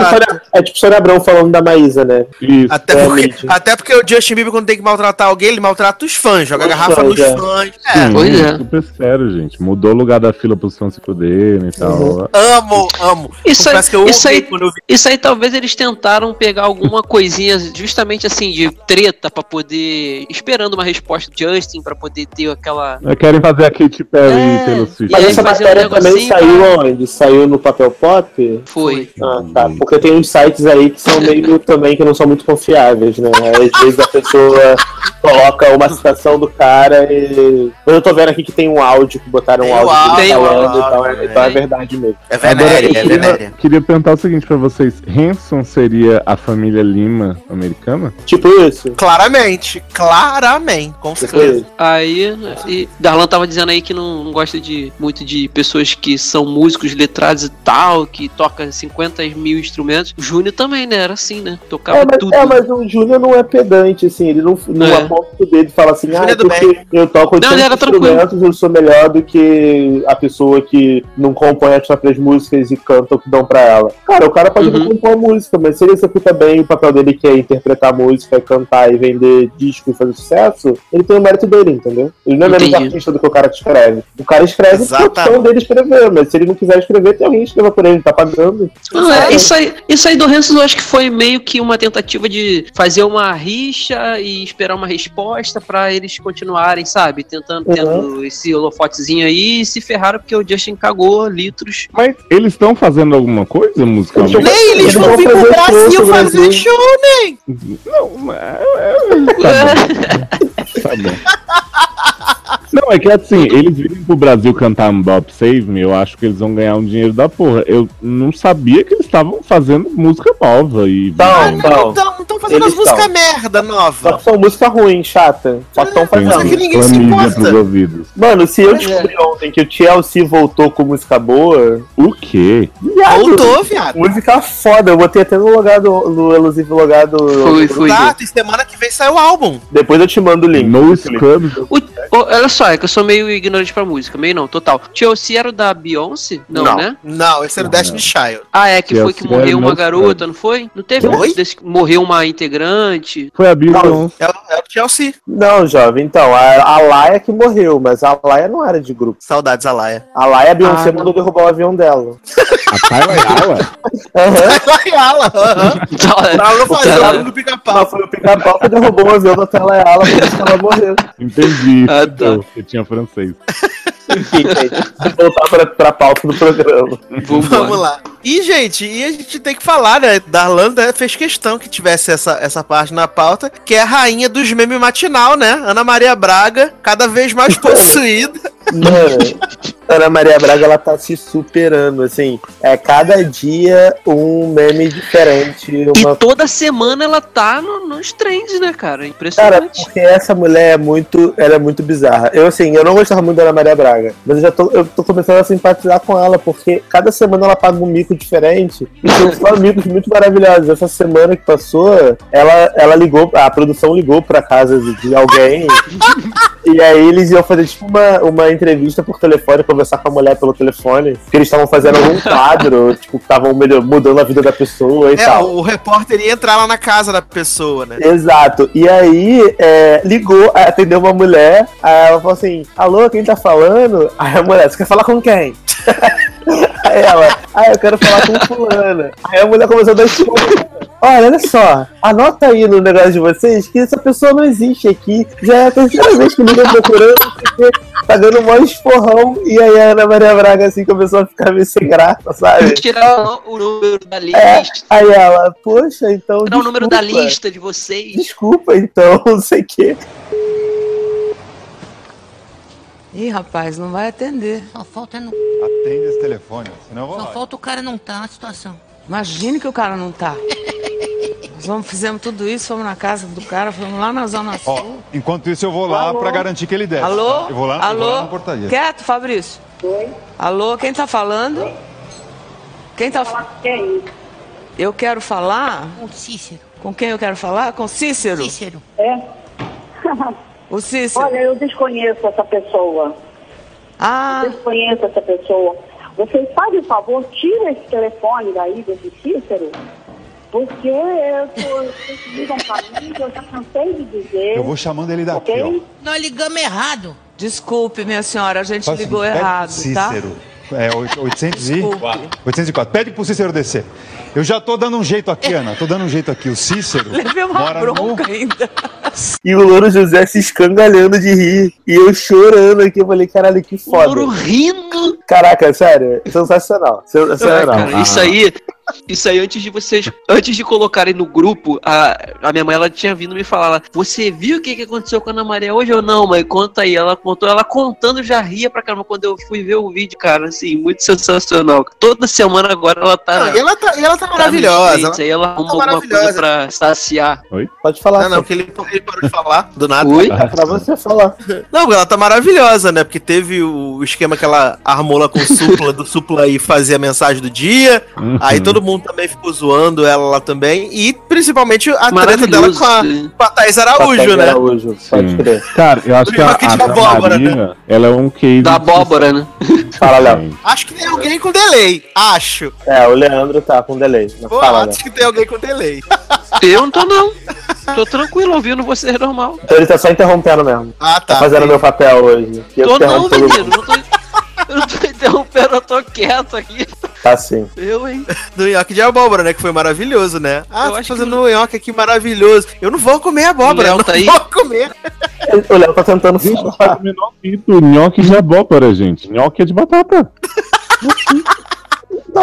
é tipo Sônia Abrão falando da Maísa, né? Isso. Até É, porque, até porque o Justin Bieber, quando tem que maltratar alguém, ele maltrata os fãs, joga Os garrafa fãs, nos é. fãs. É, Sim, Pois é. Super sério, gente. Mudou o lugar da fila pros fãs se fuderem e tal. Uhum. amo, amo. Isso aí, Confesso que eu isso, aí, isso aí talvez eles tentaram pegar alguma coisinha justamente assim de treta pra poder esperando uma resposta do Justin pra poder ter aquela É, Querem fazer a Katy Perry É, e Swift. E Mas aí essa fazer um matéria também saiu pra- onde? Saiu no papel pop? foi. Ah, tá. Porque tem uns sites aí que são meio também que não são muito confiáveis, né? Às vezes a pessoa coloca uma citação do cara e. Eu tô vendo aqui que tem um áudio que botaram um áudio áudio, tem falando, áudio, então, é, é. então é verdade mesmo. É eu é queria, venéria. queria perguntar o seguinte pra vocês: Hanson seria a família Lima americana? Tipo isso. Claramente, claramente, com Tipo certeza. Aí, e Darlan tava dizendo aí que não, não gosta de muito de pessoas que são músicos letrados e tal, que toca 50 mil instrumentos. O Júnior também, né? Era assim, né? Tocava É mas, tudo. é, mas o Júnior não é pedante, assim, ele não, não É. aponta o dedo e fala assim, ah, é porque eu toco Não, ele 80 era tranquilo. instrumentos, eu sou melhor do que a pessoa que não compõe as próprias músicas e canta o que dão pra ela. Cara, o cara pode Uhum. não compor a música, mas se ele executa bem o papel dele que é interpretar música, cantar e vender disco e fazer sucesso, ele tem o mérito dele, entendeu? Ele não é menos artista do que o cara que escreve. O cara escreve por Exatamente. opção dele escrever, mas se ele não quiser escrever, tem alguém que escreva por ele, tá pagando. Não, é, isso, aí, isso aí do Hanson eu acho que foi meio que uma tentativa de fazer uma rixa e esperar uma resposta pra eles continuarem, sabe? Tentando, Uhum. tendo esse holofotezinho aí e se ferraram porque o Justin cagou litros. Mas eles estão fazendo alguma coisa musicalmente? Nem eles Eles vão vir pro Brasil fazer show, nem. Não, mas- tá bom. Não, é que assim, eles virem pro Brasil cantar Bop Save Me, eu acho que eles vão ganhar um dinheiro da porra. Eu não sabia que eles estavam fazendo música nova e. Não, Não, não estão fazendo as Eles músicas tão. merda Só nova. que são música ruim, chata. Só que estão música fazendo. que ninguém se importa. Mano, se eu É. descobri ontem que o TLC voltou com música boa, O quê? viado, Voltou, viado. música foda. Eu botei até no logado, no elusivo logado. Foi, foi. Tá, e semana que vem sai o álbum. Depois eu te mando o link. No Scrubs. O- o- olha só, é que eu sou meio ignorante pra música, meio não, total. TLC era o da Beyoncé? Não, Não. né? Não, esse era o Destiny Child. Ah, é, que foi que TLC morreu uma no garota, não foi? Não teve um Foi? desse que morreu uma integrante? Foi a Beyoncé. É, o- é o Chelsea. Não, jovem, então, a, a Laia que morreu, mas a Laia não era de grupo. Saudades, Alaia. A Laia, a Beyoncé Ah, não. mandou derrubar o avião dela. A Tyler Yala? Aham. Ala, aham. Pra ela não fazer Cara. barulho no Ela pica-pau. foi o pica-pau que derrubou o avião da Tela Yala, por isso que ela morreu. Entendi. Ah, tá. Eu, eu tinha francês. Enfim, gente, vamos voltar pra, pra pauta do programa. Vamos lá. E, gente, e a gente tem que falar, né? Darlan né, fez questão que tivesse essa, essa parte na pauta, que é a rainha dos memes matinal, né? Ana Maria Braga, cada vez mais possuída. Mano, Ana Maria Braga, ela tá se superando, assim. É cada dia um meme diferente. Uma... E toda semana ela tá no- nos trends, né, cara? Cara, Impressionante. porque essa mulher é muito. Ela é muito bizarra. Eu, assim, eu não gostava muito da Ana Maria Braga, mas eu já tô, eu tô começando a simpatizar com ela, porque cada semana ela paga um mico diferente. E são só micos muito maravilhosos. Essa semana que passou, ela, ela ligou, a produção ligou pra casa de, de alguém. E aí eles iam fazer tipo uma, uma entrevista por telefone, conversar com a mulher pelo telefone. Que eles estavam fazendo algum quadro, tipo, que estavam mudando a vida da pessoa e É, tal. o, o repórter ia entrar lá na casa da pessoa, né? Exato. E aí, é, ligou, atendeu uma mulher, aí ela falou assim, alô, quem tá falando? Aí a mulher, você quer falar com quem? aí ela, ah, eu quero falar com fulana. Aí a mulher começou a dar esse Olha, olha só, anota aí no negócio de vocês que essa pessoa não existe aqui. Já é a terceira vez que ligam procurando, não sei o quê, tá dando mó esporrão. E aí a Ana Maria Braga assim começou a ficar meio sem graça, sabe? Tirar o, número da É, lista. aí ela, poxa, então. Tirar o número da lista de vocês. Desculpa, então, não sei o quê. Ih, rapaz, não vai atender. Só falta não. Atende esse telefone, senão eu vou Só lá. falta o cara não tá na situação. Imagine que o cara não tá. Nós vamos, fizemos tudo isso, fomos na casa do cara, fomos lá na Zona Ó, Sul. enquanto isso eu vou lá pra garantir que ele desce. Alô? tá? Eu vou lá, eu vou lá Alô? na portaria. Quieto, Fabrício? Oi. Alô, quem tá falando? Quem tá falando? Quem? Eu quero falar? Com Cícero. Com quem eu quero falar? Com Cícero? Cícero. É? O Cícero. Olha, eu desconheço essa pessoa. Ah, Desconheço essa pessoa. Vocês fazem o favor, tira esse telefone daí desse Cícero, porque eu mim, que eu já cansei de dizer. Eu vou chamando ele daqui, ok? Nós ligamos errado. desculpe, minha senhora, a gente Faz o ligou pede errado, tá? Cícero. É, oito- 800 e... Desculpe. 804. Pede pro Cícero descer. Eu já tô dando um jeito aqui, Ana. Tô dando um jeito aqui. O Cícero Levei uma mora bronca no... ainda. E o Louro José se escangalhando de rir. E eu chorando aqui. Eu falei, caralho, que foda. Ouro rindo. Caraca, sério, sensacional. Ah, Sensacional. cara, isso aí, isso aí antes de vocês, antes de colocarem no grupo, a, a minha mãe ela tinha vindo me falar, ela, você viu o que, que aconteceu com a Ana Maria hoje ou não, mãe? Conta aí. Ela contou, ela contando já ria pra caramba quando eu fui ver o vídeo, cara, assim, muito sensacional. Toda semana agora ela tá. Não, e ela tá, e ela tá tá maravilhosa. trends, Aí ela arruma tá alguma coisa pra saciar. Pode falar. Não, não, porque ele, ele parou de falar do nada. Oi? É pra você falar. Não, ela tá maravilhosa, né? Porque teve o esquema que ela armou lá com o Supla, do Supla aí fazer a mensagem do dia. Uhum. Aí todo mundo também ficou zoando ela lá também. E principalmente a treta dela com a, com a Thaís Araújo, né? Araújo, pode crer. Cara, eu acho que a, a abóbora, Maria, ela é um case. Da abóbora, né? Fala, Léo. Acho que tem alguém com delay. Acho. É, o Leandro tá com delay. Pô, Fala, acho que tem alguém com delay. Eu não tô, não. Tô tranquilo, ouvindo vocês normal. Então ele tá só interrompendo mesmo. Ah, Tá tá. fazendo meu papel hoje. Eu Tô não, todo menino. Não tô, eu não tô interrompendo, eu tô quieto aqui. Tá sim. Eu, hein? Do nhoque de abóbora, né? Que foi maravilhoso, né? Ah, Eu tô fazendo um nhoque aqui maravilhoso. Eu não vou comer abóbora, eu não tá aí? vou comer. O Léo tá tentando Gente, falar. menor sentido. Nhoque de abóbora, gente. Nhoque é de batata.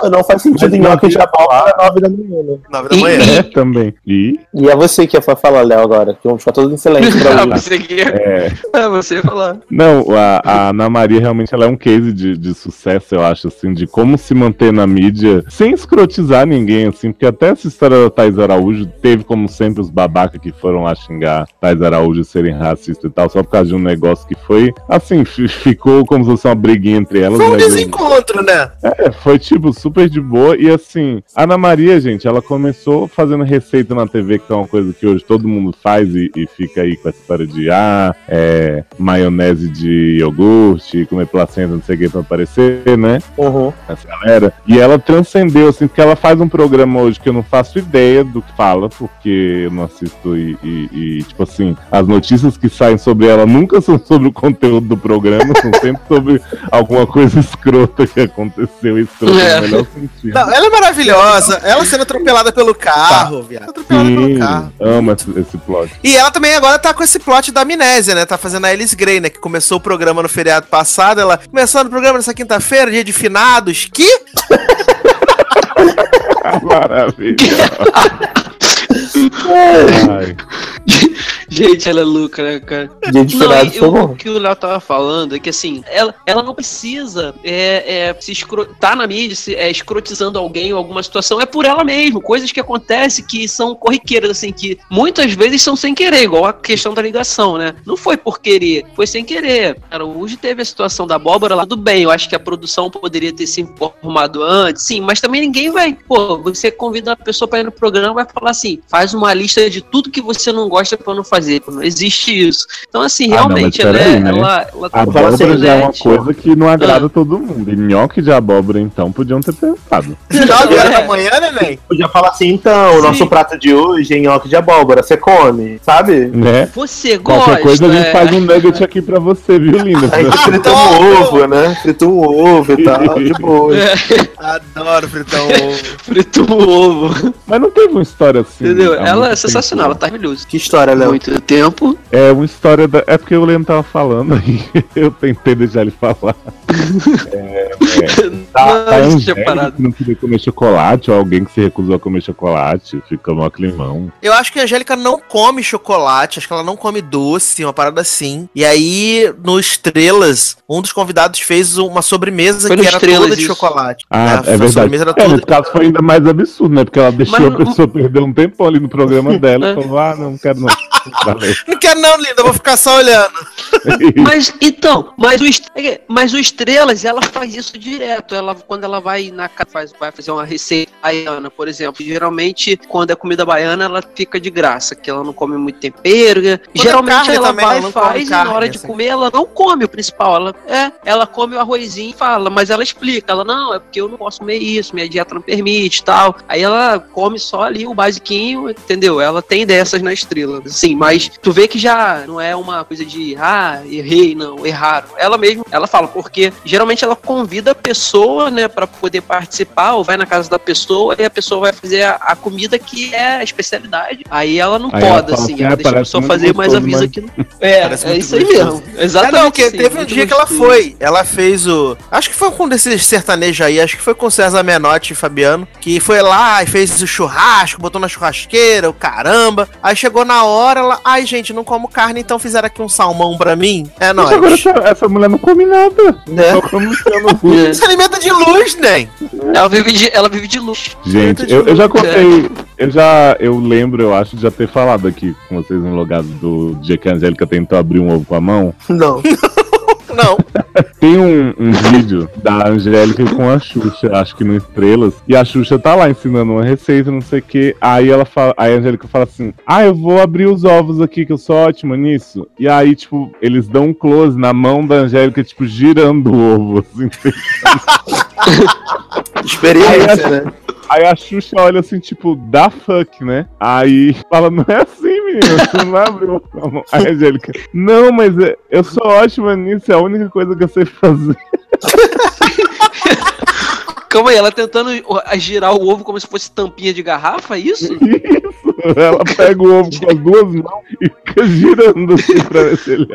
Não, não faz sentido Mas em nhoque não, de abóbora às nove da manhã, né? Nove da manhã. e- É, também. E E é você que vai falar, Léo, agora. Que vamos ficar todos em silêncio pra Ah, ouvir. você que é, é você falar. Não, a, a Ana Maria realmente ela é um case de, de sucesso, eu acho, assim, de como se manter na mídia sem escrotizar ninguém, assim, porque até essa história da Thais Araújo teve, como sempre, os babacas que foram lá xingar Thais Araújo serem racistas e tal, só por causa de um negócio que foi, assim, fi- ficou como se fosse uma briguinha entre elas. Foi um eu- desencontro, né? é, foi tipo super de boa. E assim, a Ana Maria, gente, ela começou fazendo receita na TV, que é uma coisa que hoje todo mundo faz e, e fica aí com essa história de ah, é, maionese de iogurte, comer placenta, não sei o que pra aparecer, né? Uhum. Essa galera. E ela transcendeu, assim, porque ela faz um programa hoje que eu não faço ideia do que fala, porque eu não assisto e, e- e, tipo assim, as notícias que saem sobre ela nunca são sobre o conteúdo do programa, são sempre sobre alguma coisa escrota que aconteceu, escrota É. Não, ela é maravilhosa. Ela sendo atropelada pelo carro, viado. Atropelada pelo Sim, carro. amo esse, esse plot. E ela também agora tá com esse plot da amnésia, né? Tá fazendo a Alice Grey, né? Que começou o programa no feriado passado. Ela começou no programa nessa quinta-feira, dia de finados. Que? Maravilha. Ai, Gente, ela é louca, né, cara? De Não, e foi o que o Léo tava falando é que assim, ela, ela não precisa é, é, se escro... tá na mídia, se, é, escrotizando alguém ou alguma situação, é por ela mesmo. Coisas que acontecem que são corriqueiras, assim, que muitas vezes são sem querer, igual a questão da ligação, né? Não foi por querer, foi sem querer. Cara, hoje teve a situação da abóbora lá, tudo bem, eu acho que a produção poderia ter se informado antes, sim, mas também ninguém vai, pô, você convida a pessoa pra ir no programa vai falar assim, faz uma lista de tudo que você não gosta pra não fazer. Pô, Não existe isso. Então, assim, Ah, não, realmente, ela, peraí, é- né? ela, ela abóbora já é uma coisa que não Ah. agrada todo mundo. E nhoque de abóbora, então, podiam ter pensado. 9 horas É. da manhã, neném? Podia falar assim, então, o nosso prato de hoje é nhoque de abóbora, você come, sabe? Né? Você gosta. Qualquer coisa a gente é. faz um nugget aqui pra você, viu, linda? A gente frita um ovo, né? Frita um ovo e tal, de boa. É, Adoro fritar um ovo. frito o ovo. Mas não teve uma história assim. Entendeu? Ela é sensacional, ela tá maravilhosa. Que história, Léo. Muito tempo. É uma história da. É porque o Leandro tava falando e eu tentei deixar ele falar. É, é, tá, Não, tá Angélica parado. que não queria comer chocolate, ou alguém que se recusou a comer chocolate, fica mó climão. Eu acho que a Angélica não come chocolate, acho que ela não come doce, uma parada assim. E aí, no Estrelas, um dos convidados fez uma sobremesa Foi que no era Estrelas toda de isso. chocolate. Ah, né? é A verdade. sobremesa era É, toda nesse caso foi ainda mais absurdo, né? Porque ela deixou Mas a não- pessoa perder um tempão ali no programa dela É. e falou: ah, não, não quero não. Não quero não, linda, eu vou ficar só olhando. Mas então, mas o, Est- mas o Estrelas, ela faz isso direto. Ela, quando ela vai na casa, faz, vai fazer uma receita baiana, por exemplo. Geralmente, quando é comida baiana, ela fica de graça, que ela não come muito tempero. Geralmente carne ela também, vai ela e faz, e carne, na hora de assim. comer, ela não come o principal. Ela, é, ela come o arrozinho e fala, mas ela explica. Ela, não, é porque eu não posso comer isso, minha dieta não permite e tal. Aí ela come só ali o basiquinho, entendeu? Ela tem dessas na estrela. Sim, mas tu vê que já não é uma coisa de, ah, errei, não, erraram. Ela mesma, ela fala, porque geralmente ela convida a pessoa, né, pra poder participar, ou vai na casa da pessoa e a pessoa vai fazer a, a comida que é a especialidade. Aí ela não Aí pode, assim, assim, ela ah, deixa a pessoa fazer, mas avisa mas- que não. É, Parece é isso aí mesmo. É, Exatamente. não, porque teve um dia que ela foi. Ela fez o. Acho que foi com um desses sertanejos aí, acho que foi com o César Menotti e Fabiano. Que foi lá e fez o churrasco, botou na churrasqueira, o caramba. Aí chegou na hora, ela. Ai, gente, não como carne, então fizeram aqui um salmão pra mim. É Mas nóis. agora essa, essa mulher não come nada. Né? Só come. É. Se alimenta de luz, nem. Ela vive de, ela vive de luxo. Gente, eu, eu já contei, eu já, eu lembro, eu acho, de já ter falado aqui com vocês no logado do dia que a Angélica tentou abrir um ovo com a mão. Não. Não. Tem um, um vídeo da Angélica com a Xuxa, acho que no Estrelas, e a Xuxa tá lá ensinando uma receita, não sei o que. Aí ela fala, aí a Angélica fala assim: Ah, eu vou abrir os ovos aqui, que eu sou ótima nisso. E aí, tipo, eles dão um close na mão da Angélica, tipo, girando o ovo, assim. Experiência, né? Aí a Xuxa olha assim, tipo, da fuck, né? Aí fala, não é assim, menina, você não vai abrir uma mão. Aí a Angélica, não, mas é- eu sou ótima nisso, é a única coisa que eu sei fazer. Calma aí, ela tentando girar o ovo como se fosse tampinha de garrafa, é isso? Isso, ela pega o ovo com as duas mãos e fica girando assim pra ver se ele.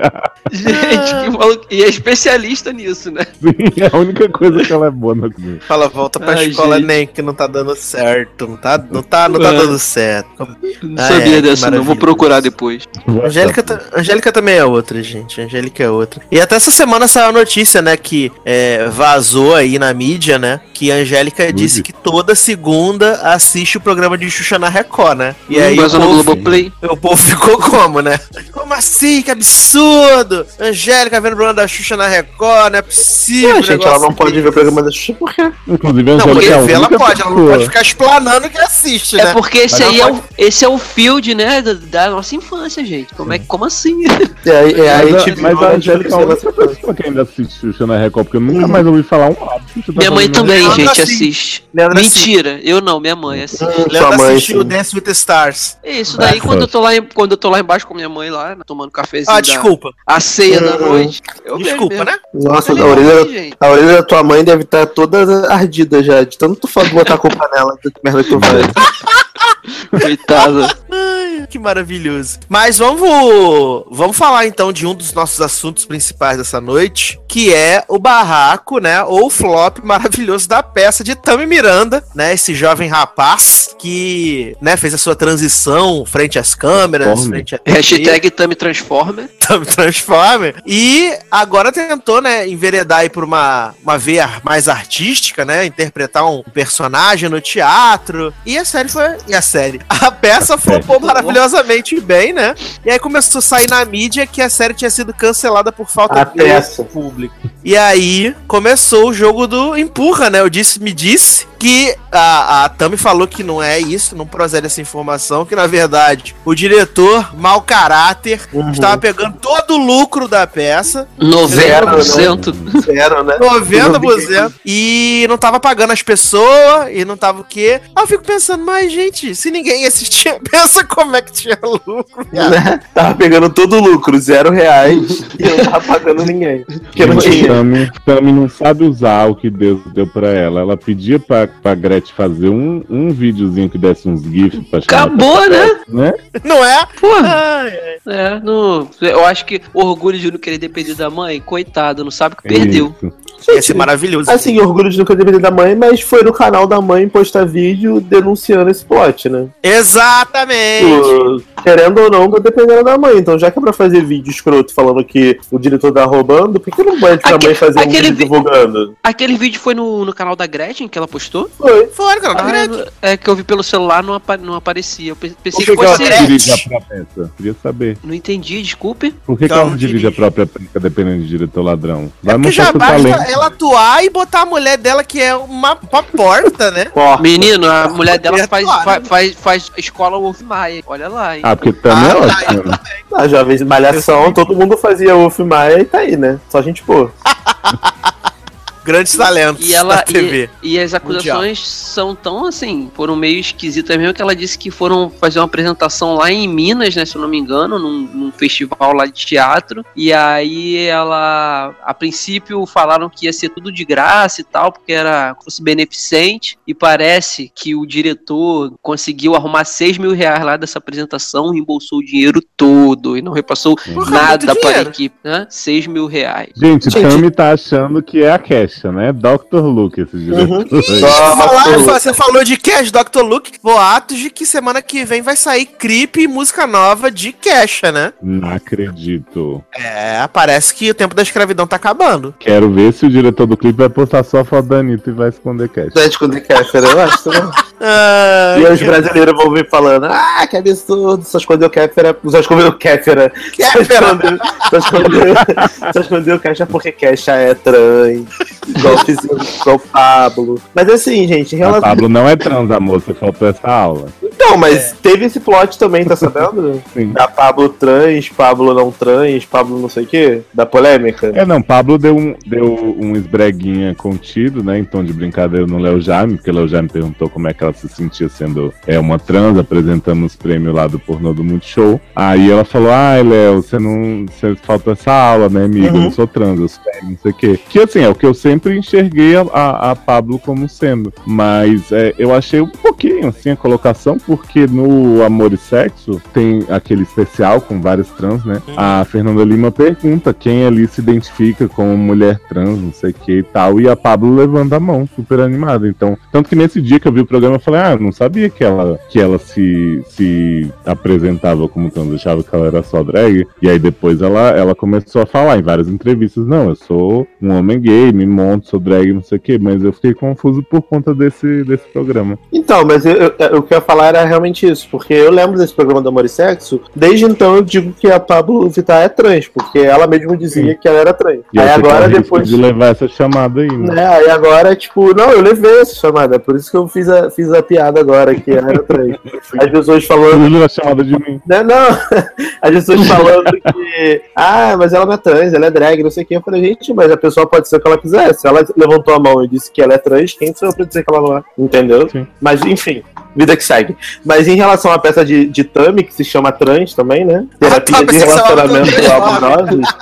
Gente, que maluco. E é especialista nisso, né? Sim, é a única coisa que ela é boa na comida. Fala, volta pra Ai, escola, gente. nem, que não tá dando certo. Não tá, não tá, não tá É. dando certo. Não Ah, sabia é, dessa, não. Vou procurar depois. Angélica, ta- Angélica também é outra, gente. Angélica é outra. E até essa semana saiu a notícia, né? Que é, vazou aí na mídia, né? Que a Angélica disse que toda segunda assiste o programa de Xuxa na Record, né? E aí o povo, Globoplay. o povo ficou como, né? Como assim? Que absurdo! Angélica vendo o programa da Xuxa na Record, não é possível. Ué, gente, ela não pode desse. ver o programa da Xuxa por quê? Inclusive, a Não, Angélica porque é a ver ela pode, ela não pode ficar explanando que assiste, né? É porque esse Mas aí é, o, esse é o field, né, da, da nossa infância, gente. Como, é, como assim? É, é, é aí, Mas, a- tipo, mas a Angélica é a única pessoa que ainda assiste Xuxa na Record, porque eu nunca mais ouvi falar um lado. Minha mãe também, gente, assiste. assiste. Leandro assiste. Mentira, eu não, minha mãe assiste. Leandro Sua mãe, assistiu sim. Dance with the Stars. Isso daí, É, quando eu, tô lá em, quando eu tô lá embaixo com minha mãe, lá, tomando cafezinho. Ah, da- desculpa. A ceia da Uhum. noite. Eu Desculpa, mesmo. né? Nossa, a aí, orelha, gente. a orelha da tua mãe deve estar toda ardida já, de tanto tu botar a culpa nela, de que merda que tu faz. Coitada. Que maravilhoso. Mas vamos, vamos falar então de um dos nossos assuntos principais dessa noite, que é o barraco, né? Ou o flop maravilhoso da peça de Tami Miranda, né? Esse jovem rapaz que, né, fez a sua transição frente às câmeras, frente TV. Hashtag Tami Transformer. Thumb Transformer. E agora tentou, né, enveredar aí por uma, uma veia mais artística, né? Interpretar um personagem no teatro. E a série foi. E a série. A peça flopou maravilhosamente bem, né? E aí começou a sair na mídia que a série tinha sido cancelada por falta A de peça. público. E aí começou o jogo do empurra, né? O disse me disse que a, a Tami falou que não é isso, não procede essa informação, que na verdade o diretor, mau caráter, Uhum. estava pegando todo o lucro da peça, 90%. Zero, né? 90%, e não tava pagando as pessoas, e não tava o quê. Aí eu fico pensando, mas gente, se ninguém assistia, pensa como é que tinha lucro. Né? Tava pegando todo o lucro, zero reais, e não tava pagando ninguém. Porque não tinha. Tami, Tami não sabe usar o que Deus deu pra ela. Ela pedia pra, pra Gretchen fazer um, um videozinho que desse uns GIFs pra Acabou, pra- né? né? Não é? Porra. Ai, ai. É, no, eu acho que o orgulho de não querer depender da mãe, coitado, não sabe o que perdeu. Isso. Ia ser maravilhoso. Assim, orgulho de nunca depender da mãe, mas foi no canal da mãe postar vídeo denunciando esse plot, né? Exatamente. Tipo, querendo ou não, tá dependendo da mãe. Então, já que é pra fazer vídeo escroto falando que o diretor tá roubando, por que não pede pra mãe fazer um vídeo vi- divulgando? Aquele vídeo foi no, no canal da Gretchen que ela postou? Foi. Fora, cara, Ah, não acredito. é que eu vi pelo celular, não, apa- não aparecia. Eu pe- pensei Por que que que fosse. ela Gretchen? Dirige a própria peça. Queria saber. Não entendi, desculpe. Por que, que ela não dirige dirige. a própria peça dependendo de diretor ladrão? Vai É mostrar seu basta talento. Ela atuar e botar a mulher dela, que é uma, uma porta, né? Porra. Menino, a mulher dela faz, atuar, faz, né? faz, faz escola Wolf Maia. Olha lá, hein? Ah, porque Tami é Ah, ótimo. né? Na Jovens Malhação, todo mundo fazia Wolf Maia e tá aí, né? Só a gente pô. Grandes talentos E ela da TV. e, e as acusações são tão assim, foram meio esquisitas mesmo que ela disse que foram fazer uma apresentação lá em Minas, né, se eu não me engano, num, num festival lá de teatro. E aí ela, a princípio falaram que ia ser tudo de graça e tal, porque era fosse beneficente. E parece que o diretor conseguiu arrumar 6 mil reais lá dessa apresentação, reembolsou o dinheiro todo e não repassou Porra, nada para a equipe, né? 6 mil reais. Gente, Gente. Tami tá achando que é a Kesha, né? Dr. Luke, esse diretor. Só- Falar- você falou de Cash, Dr. Luke, boatos de que semana que vem vai sair clipe e música nova de Kesha, né? Não acredito. É, parece que o tempo da escravidão tá acabando. Quero ver se o diretor do clipe vai postar só a foto da Anitta e vai esconder Kesha. Atlético de Kéfera, eu acho. Né? Ah, E os brasileiros vão vir falando, ah, que absurdo, só escondeu Kéfera, só escondeu Kéfera. Só escondeu, só escondeu, só escondeu Kesha porque Kesha é trans, igual, fiz- igual o Pablo. Mas assim, gente, em relação... Pablo não é trans, amor, você faltou essa aula. Então, mas teve esse plot também, tá sabendo? Sim. Da Pablo trans, Pablo não trans, Pablo não sei o quê, da polêmica. É, não, Pablo deu um, deu um esbreguinha contido, né, em tom de brincadeira no Léo Jaime, porque o Léo Jaime perguntou como é que ela se sentia sendo é, uma trans, apresentando os prêmios lá do pornô do Multishow. Aí ela falou, ai, Léo, você não, você faltou essa aula, né, amigo, eu Uhum. não sou trans, eu sou não sei o quê. Que, assim, é o que eu sempre enxerguei a, a, a Pablo como sendo, mas é, eu achei um pouquinho, assim, a colocação, porque no Amor e Sexo tem aquele especial com vários trans, né, a Fernanda Lima pergunta quem ali se identifica como mulher trans, não sei o que e tal, e a Pablo levanta a mão, super animada. Então, tanto que nesse dia que eu vi o programa, eu falei, ah, não sabia que ela, que ela se, se apresentava como trans, eu achava que ela era só drag. E aí depois ela, ela começou a falar em várias entrevistas, não, eu sou um homem gay, me monto, sou drag, não sei o que, mas eu fiquei confuso por conta desse, desse programa. Então, mas eu- eu- o que eu ia falar era realmente isso, porque eu lembro desse programa do Amor e Sexo, desde então eu digo que a Pablo Vittar é trans, porque ela mesma dizia que ela era trans. E aí agora risco depois. de levar essa chamada aí, né? Né, aí agora, tipo, não, eu levei essa chamada, por isso que eu fiz a, fiz a piada agora, que ela era trans. As pessoas falando. A chamada de mim. Né, não, as pessoas falando que, ah, mas ela não é trans, ela é drag, não sei o que. Eu falei, gente, mas a pessoa pode ser o que ela quiser. Se ela levantou a mão e disse que ela é trans, quem sou eu pra dizer que ela não é? Entendeu? Sim. Mas, enfim, vida que segue. Mas em relação à peça de, de Tami, que se chama Trans também, né? Terapia tá, de relacionamento amorosos.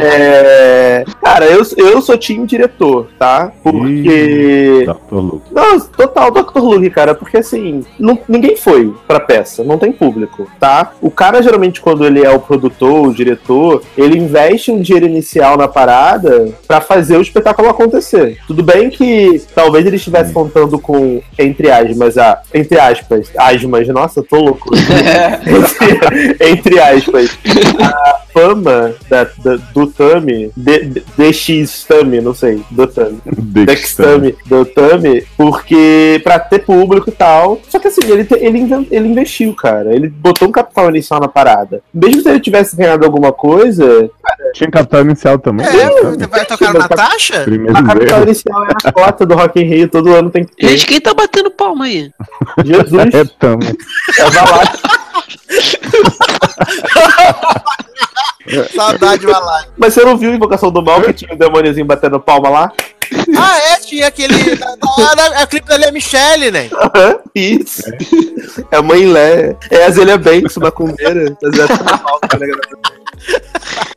É... Cara, eu, eu sou time diretor, tá? Porque. Dr. Luke. Não, total Dr. Luke, cara, porque assim, não- ninguém foi pra peça, não tem público, tá? O cara, geralmente, quando ele é o produtor, o diretor, ele investe um dinheiro inicial na parada pra fazer o espetáculo acontecer. Tudo bem que talvez ele estivesse contando com, entre aspas, a, entre aspas, asmas, nossa, eu tô louco. entre, entre aspas, a fama da, da- do Tami, de- de- DX Tami, não sei, do Tami. Dex Tami, do Tami, porque pra ter público e tal. Só que assim, ele, ele, ele investiu, cara. Ele botou um capital inicial na parada. Mesmo se ele tivesse ganhado alguma coisa, Tinha capital inicial também. É, né? você vai tocar na Natasha? Primeiro a capital inicial é a cota do Rock in Rio, todo ano tem que ter. Gente, quem tá batendo palma aí? Jesus, É Tami. é Valak. Saudade, lá. Mas você não viu Invocação do Mal que tinha o demôniozinho batendo palma lá? Ah, é, tinha aquele. da- da- da- a clipe é Michelle, né? Aham, Isso. É a mãe Lé. É a Zélia Banks, macumbeira. A Zélia Banks, né, galera?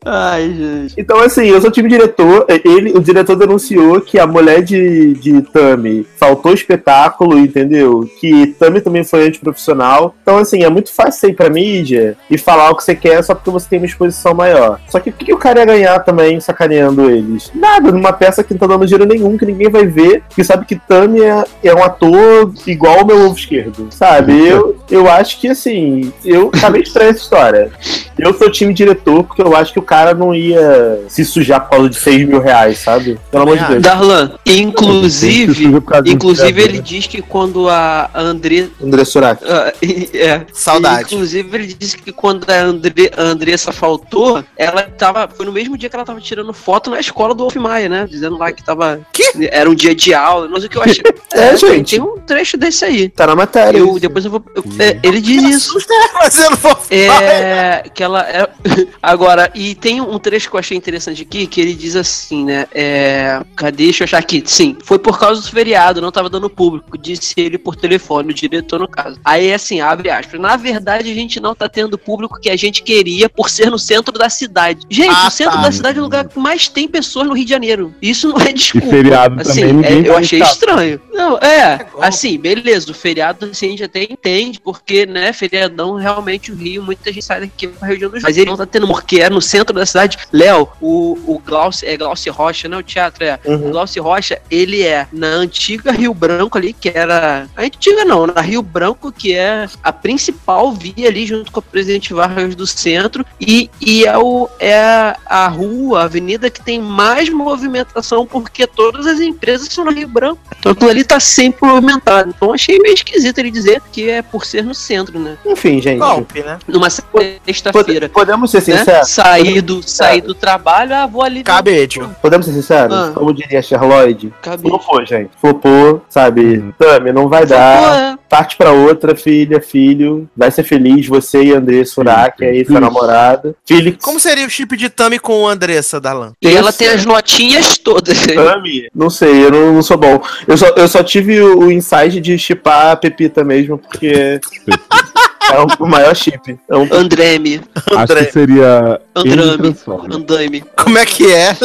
Ai, gente. Então, assim, eu sou time diretor. Ele, o diretor denunciou que a mulher de, de Tami faltou espetáculo, entendeu? Que Tami também foi antiprofissional. Então, assim, é muito fácil ir pra mídia e falar o que você quer só porque você tem uma exposição maior. Só que o que, que o cara ia ganhar também sacaneando eles? Nada, numa peça que não tá dando dinheiro nenhum, que ninguém vai ver, que sabe que Tami é, é um ator igual o meu ovo esquerdo, sabe? Eu, eu acho que, assim, eu acabei estranha essa história. Eu sou time diretor porque eu acho que o cara não ia se sujar por causa de 6 mil reais, sabe? Pelo amor de Deus. Darlan, inclusive, inclusive ele diz que quando a André André Surak. Ah, é. Saudade. Inclusive, ele disse que quando a, Andre, a Andressa faltou, ela tava. Foi no mesmo dia que ela tava tirando foto na escola do Wolf Maia, né? Dizendo lá que tava. Que? Era um dia de aula, não sei o que eu achei. É, gente. Tem um trecho desse aí. Tá na matéria. Eu, depois eu vou. eu- é, ele diz isso. Mas eu não vou. É. Que ela. é- agora, e tem um trecho que eu achei interessante aqui, que ele diz assim, né? É. Cadê? Deixa eu achar aqui. Sim, foi por causa do feriado, não tava dando público, disse ele por telefone, o diretor no caso. Aí assim, abre aspas. Na verdade, a gente não tá tendo público que a gente queria por ser no centro da cidade. Gente, Ah, o centro tá. da cidade é o lugar que mais tem pessoas no Rio de Janeiro. Isso não é E desculpa. feriado Assim, também, ninguém é, eu achei estar. estranho. Não, é, como? assim, beleza, o feriado assim, a gente até entende, porque, né, feriadão, realmente o Rio, muita gente sai daqui pra região do Rio. Mas ele não tá tendo, porque é no centro da cidade. Léo, o, o Glaucio, é Glaucio Rocha, né, o teatro é. Uhum. O Glaucio Rocha, ele é na antiga Rio Branco ali, que era... A antiga não, na Rio Branco, que é a principal via ali, junto com a Presidente Vargas do centro, e, e é, o, é a rua, a avenida que tem mais movimentação, porque todas as empresas são no Rio Branco. Então aquilo ali tá sempre movimentado. Então achei meio esquisito ele dizer que é por ser no centro, né? Enfim, gente. Golpe, né? Numa sexta-feira. podemos ser Né? sinceros? Sair, do, sair do trabalho, ah, vou ali. Cabede. Podemos ser sinceros? Ah. Como diria Sherlock, Cabide. flopou, gente. Flopou, sabe? Tami, não vai dar. É. Parte pra outra, filha, filho. Vai ser feliz, você e André Surak, aí sua namorada. Felix. Como seria o chip de Tami com Andressa, Darlan? E ela tem as notinhas todas. Tami? Não sei, eu não, não sou bom. Eu só, eu só tive o, o insight de chipar a Pepita mesmo, porque é o, maior chip. É um Andreme, Acho André. que seria Andrame, Transformer. Andame. Como é que é?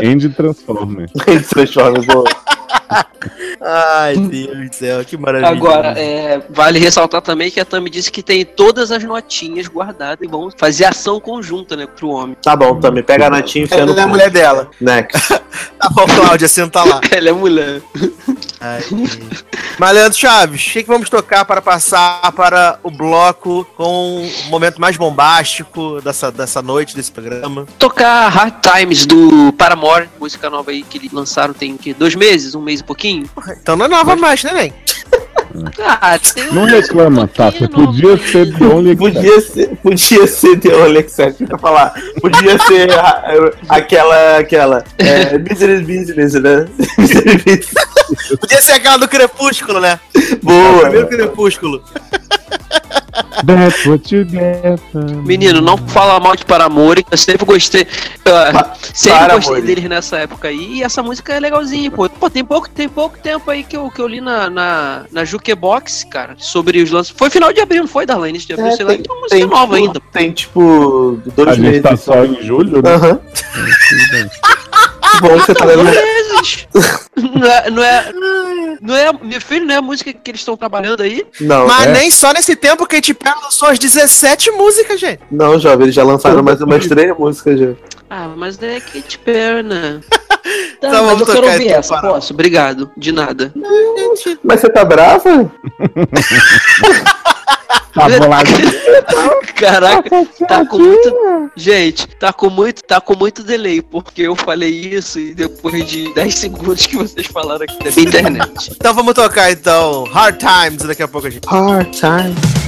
Andy Transformer. Transforma, pô. Ai, Deus do céu, que maravilha. Agora, é, vale ressaltar também que a Tami disse que tem todas as notinhas guardadas e vão fazer ação conjunta, né, pro homem. Tá bom, Tami, pega a natinha e enfia no Ela é a mulher dela. Next. Tá bom, Cláudia, senta lá. Ela é mulher. Ai, Mas, Leandro Chaves, o que, que vamos tocar para passar para o bloco com o momento mais bombástico dessa, dessa noite, desse programa? Tocar Hard Times do Paramore, música nova aí que eles lançaram tem que dois meses, um mês e pouquinho. Então não é nova mais, né, nem? Ah, Não reclama, Tata. Podia ser The Only. Podia ser, podia ser The Only Exception, ia falar. Podia ser a- aquela, aquela, é, Business Business, né? Podia ser aquela do Crepúsculo, né? O Boa. primeiro Crepúsculo. That's what you get. Menino, não fala mal de Paramore, eu sempre gostei. ah, sempre Paramore. gostei deles nessa época aí. E essa música é legalzinha, pô. Pô, tem pouco, tem pouco tempo aí que eu, que eu li na, na, na Jukebox, cara, sobre os lances. Foi final de abril, não foi? Início de abril, É, sei lá. tem- Tem uma música Tem, nova tipo, ainda. tem tipo dois A gente meses. tá só em julho, né? Aham. Que bom você tá lendo. Não é. Não é Não é, meu filho, não é a música que eles estão trabalhando aí? Não, Mas é. nem só nesse tempo que a Perry lançou as 17 músicas, gente. não, jovem, eles já lançaram mais umas três músicas já. Ah, mas é Katy Perry, né? Tá, Então mas vamos eu quero tocar ouvir então, essa, para. posso? Obrigado, de nada. Mas você tá brava? Tá bolado. Caraca, tá com muito. Gente, tá com muito, tá com muito delay, porque eu falei isso e depois de 10 segundos que vocês falaram aqui da internet. Então vamos tocar então Hard Times daqui a pouco a gente. Hard time.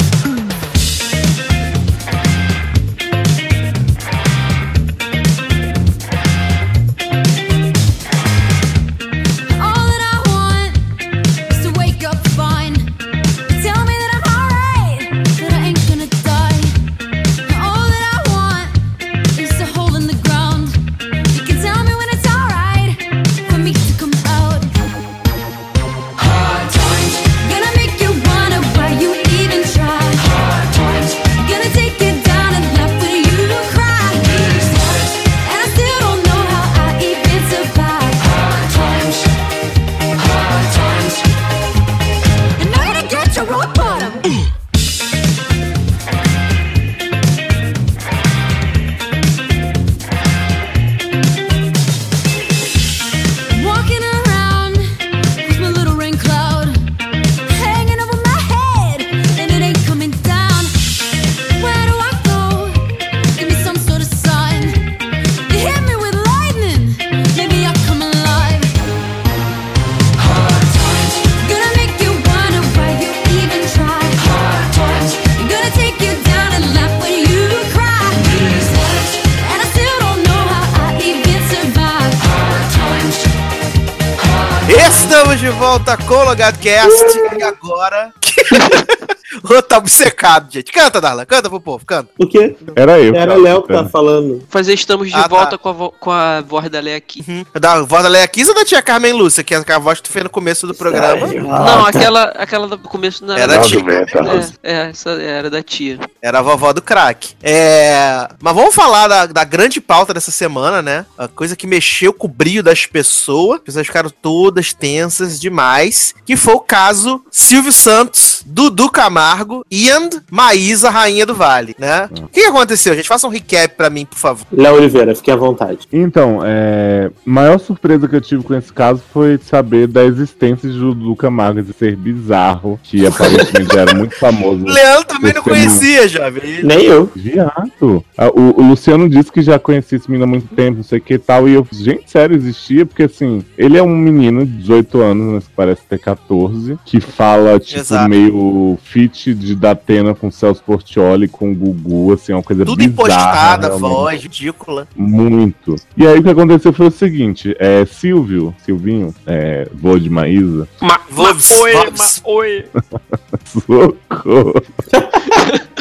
Volta com o e agora. o tá obcecado, gente. Canta, Darla, canta pro povo, canta. O quê? Era eu. Era cara. Léo que tá falando. Fazer estamos de Ah, tá. volta com, a vo- com a voz da Lé aqui. Da voz da Leia Kiss ou da tia Carmen Lúcia, que é a voz que tu fez no começo do programa? Não, aquela, aquela do começo não Era da a tia. É, é, essa era da tia. Era a vovó do crack. É... Mas vamos falar da, da grande pauta dessa semana, né? A coisa que mexeu com o brilho das pessoas. As pessoas ficaram todas tensas demais. Que foi o caso Silvio Santos, Dudu Camargo e And Maísa, Rainha do Vale, né? O que que aconteceu, gente? Faça um recap pra mim, por favor. Léo Oliveira, fique à vontade. Então, é, maior surpresa que eu tive com esse caso foi saber da existência de Dudu Camargo de ser bizarro, que aparentemente era muito famoso. Leandro também não é conhecia, jovem. Nem eu. Viado. Ah, O, o Luciano disse que já conhecia esse menino há muito tempo, não sei o que e tal. E eu, gente, sério, existia, porque assim, ele é um menino de 18 anos, mas que parece ter 14, que fala, tipo, Exato. meio fit de Datena com Celso Portioli, com Gugu, assim, uma coisa Tudo bizarra. impostada, realmente. voz, ridícula. Muito. E aí o que aconteceu foi o seguinte: é, Silvio, Silvinho, é, vô de Maísa, Ma, Vobs, oi, Vobs. ma, oi. socorro,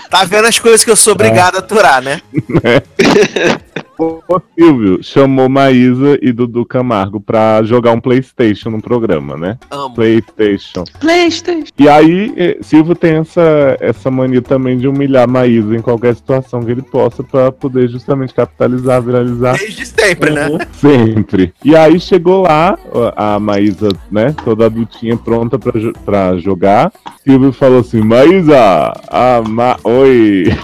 Tá vendo as coisas que eu sou obrigado a aturar, né? o Silvio chamou Maísa e Dudu Camargo pra jogar um Playstation no programa, né? Amo. Playstation. Playstation. E aí, eh, Silvio tem essa, essa mania também de humilhar Maísa em qualquer situação que ele possa pra poder justamente capitalizar, viralizar Desde sempre, né? Sempre. E aí chegou lá, a Maísa, né, toda adultinha, pronta pra, pra jogar. Silvio falou assim, Maísa, a ma... oi.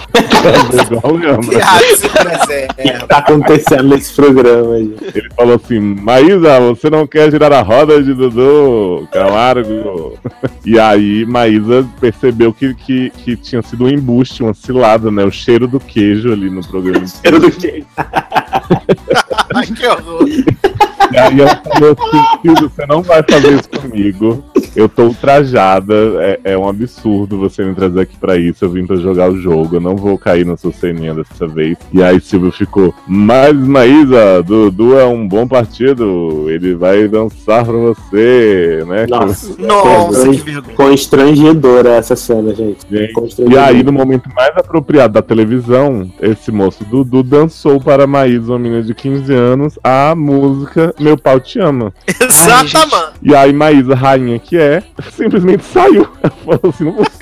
Igual lembra. Que preserva. tá acontecendo nesse programa, gente? Ele falou assim, Maísa, você não quer girar a roda de Dudu Camargo? E aí Maísa percebeu que, que, que tinha sido um embuste, uma cilada, né? O cheiro do queijo ali no programa. Era do quê? Ai, que horror. E aí ela falou assim, você não vai fazer isso comigo. Eu tô ultrajada, é, é um absurdo você me trazer aqui pra isso. Eu vim pra jogar o jogo, eu não vou cair na sua ceninha dessa vez. E aí Silvio ficou, mas Maísa, Dudu é um bom partido, ele vai dançar pra você, né? Nossa. Nossa, que. Constrangedora essa cena, gente. Gente, E aí, no momento mais apropriado da televisão, esse moço Dudu dançou para Maísa, uma menina de 15 anos, a música Meu Pau Te Ama. Exata, mano. E aí Maísa, rainha que é, simplesmente saiu. Ela falou assim, não vou.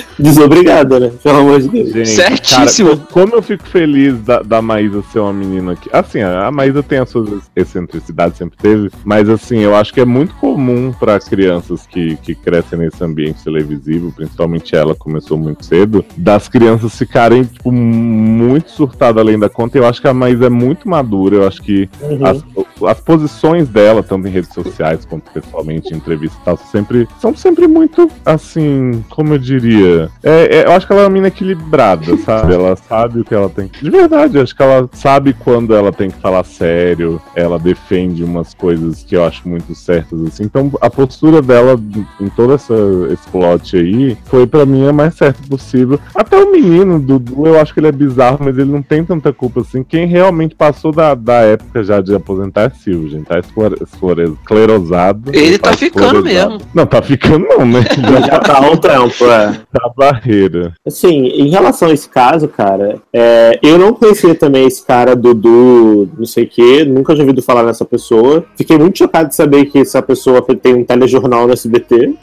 Desobrigada, né? Pelo amor de Deus. Gente, Certíssimo. cara, como eu fico feliz da, da Maísa ser uma menina que. Assim, a Maísa tem as suas excentricidades, sempre teve. Mas, assim, eu acho que é muito comum para crianças que, que crescem nesse ambiente televisivo, principalmente ela começou muito cedo, das crianças ficarem, tipo, muito surtadas além da conta. Eu acho que a Maísa é muito madura. Eu acho que Uhum. as, as posições dela, tanto em redes sociais quanto pessoalmente, em entrevistas e tal, sempre, são sempre muito, assim, como eu diria. É, é, eu acho que ela é uma mina equilibrada, sabe? Ela sabe o que ela tem que. De verdade, eu acho que ela sabe quando ela tem que falar sério, ela defende umas coisas que eu acho muito certas, assim. Então, a postura dela em todo essa, esse plot aí foi pra mim a mais certa possível. Até o menino, Dudu, eu acho que ele é bizarro, mas ele não tem tanta culpa assim. Quem realmente passou da, da época já de aposentar é Silvio, gente. Tá esclerosado. Ele tá ficando esclerosado. mesmo. Não, tá ficando não, né? Já tá há um tempo, é. Barreira. Assim, em relação a esse caso, cara, é, eu não conhecia também esse cara Dudu, não sei o quê, nunca tinha ouvido falar nessa pessoa. Fiquei muito chocado de saber que essa pessoa tem um telejornal no SBT,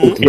porque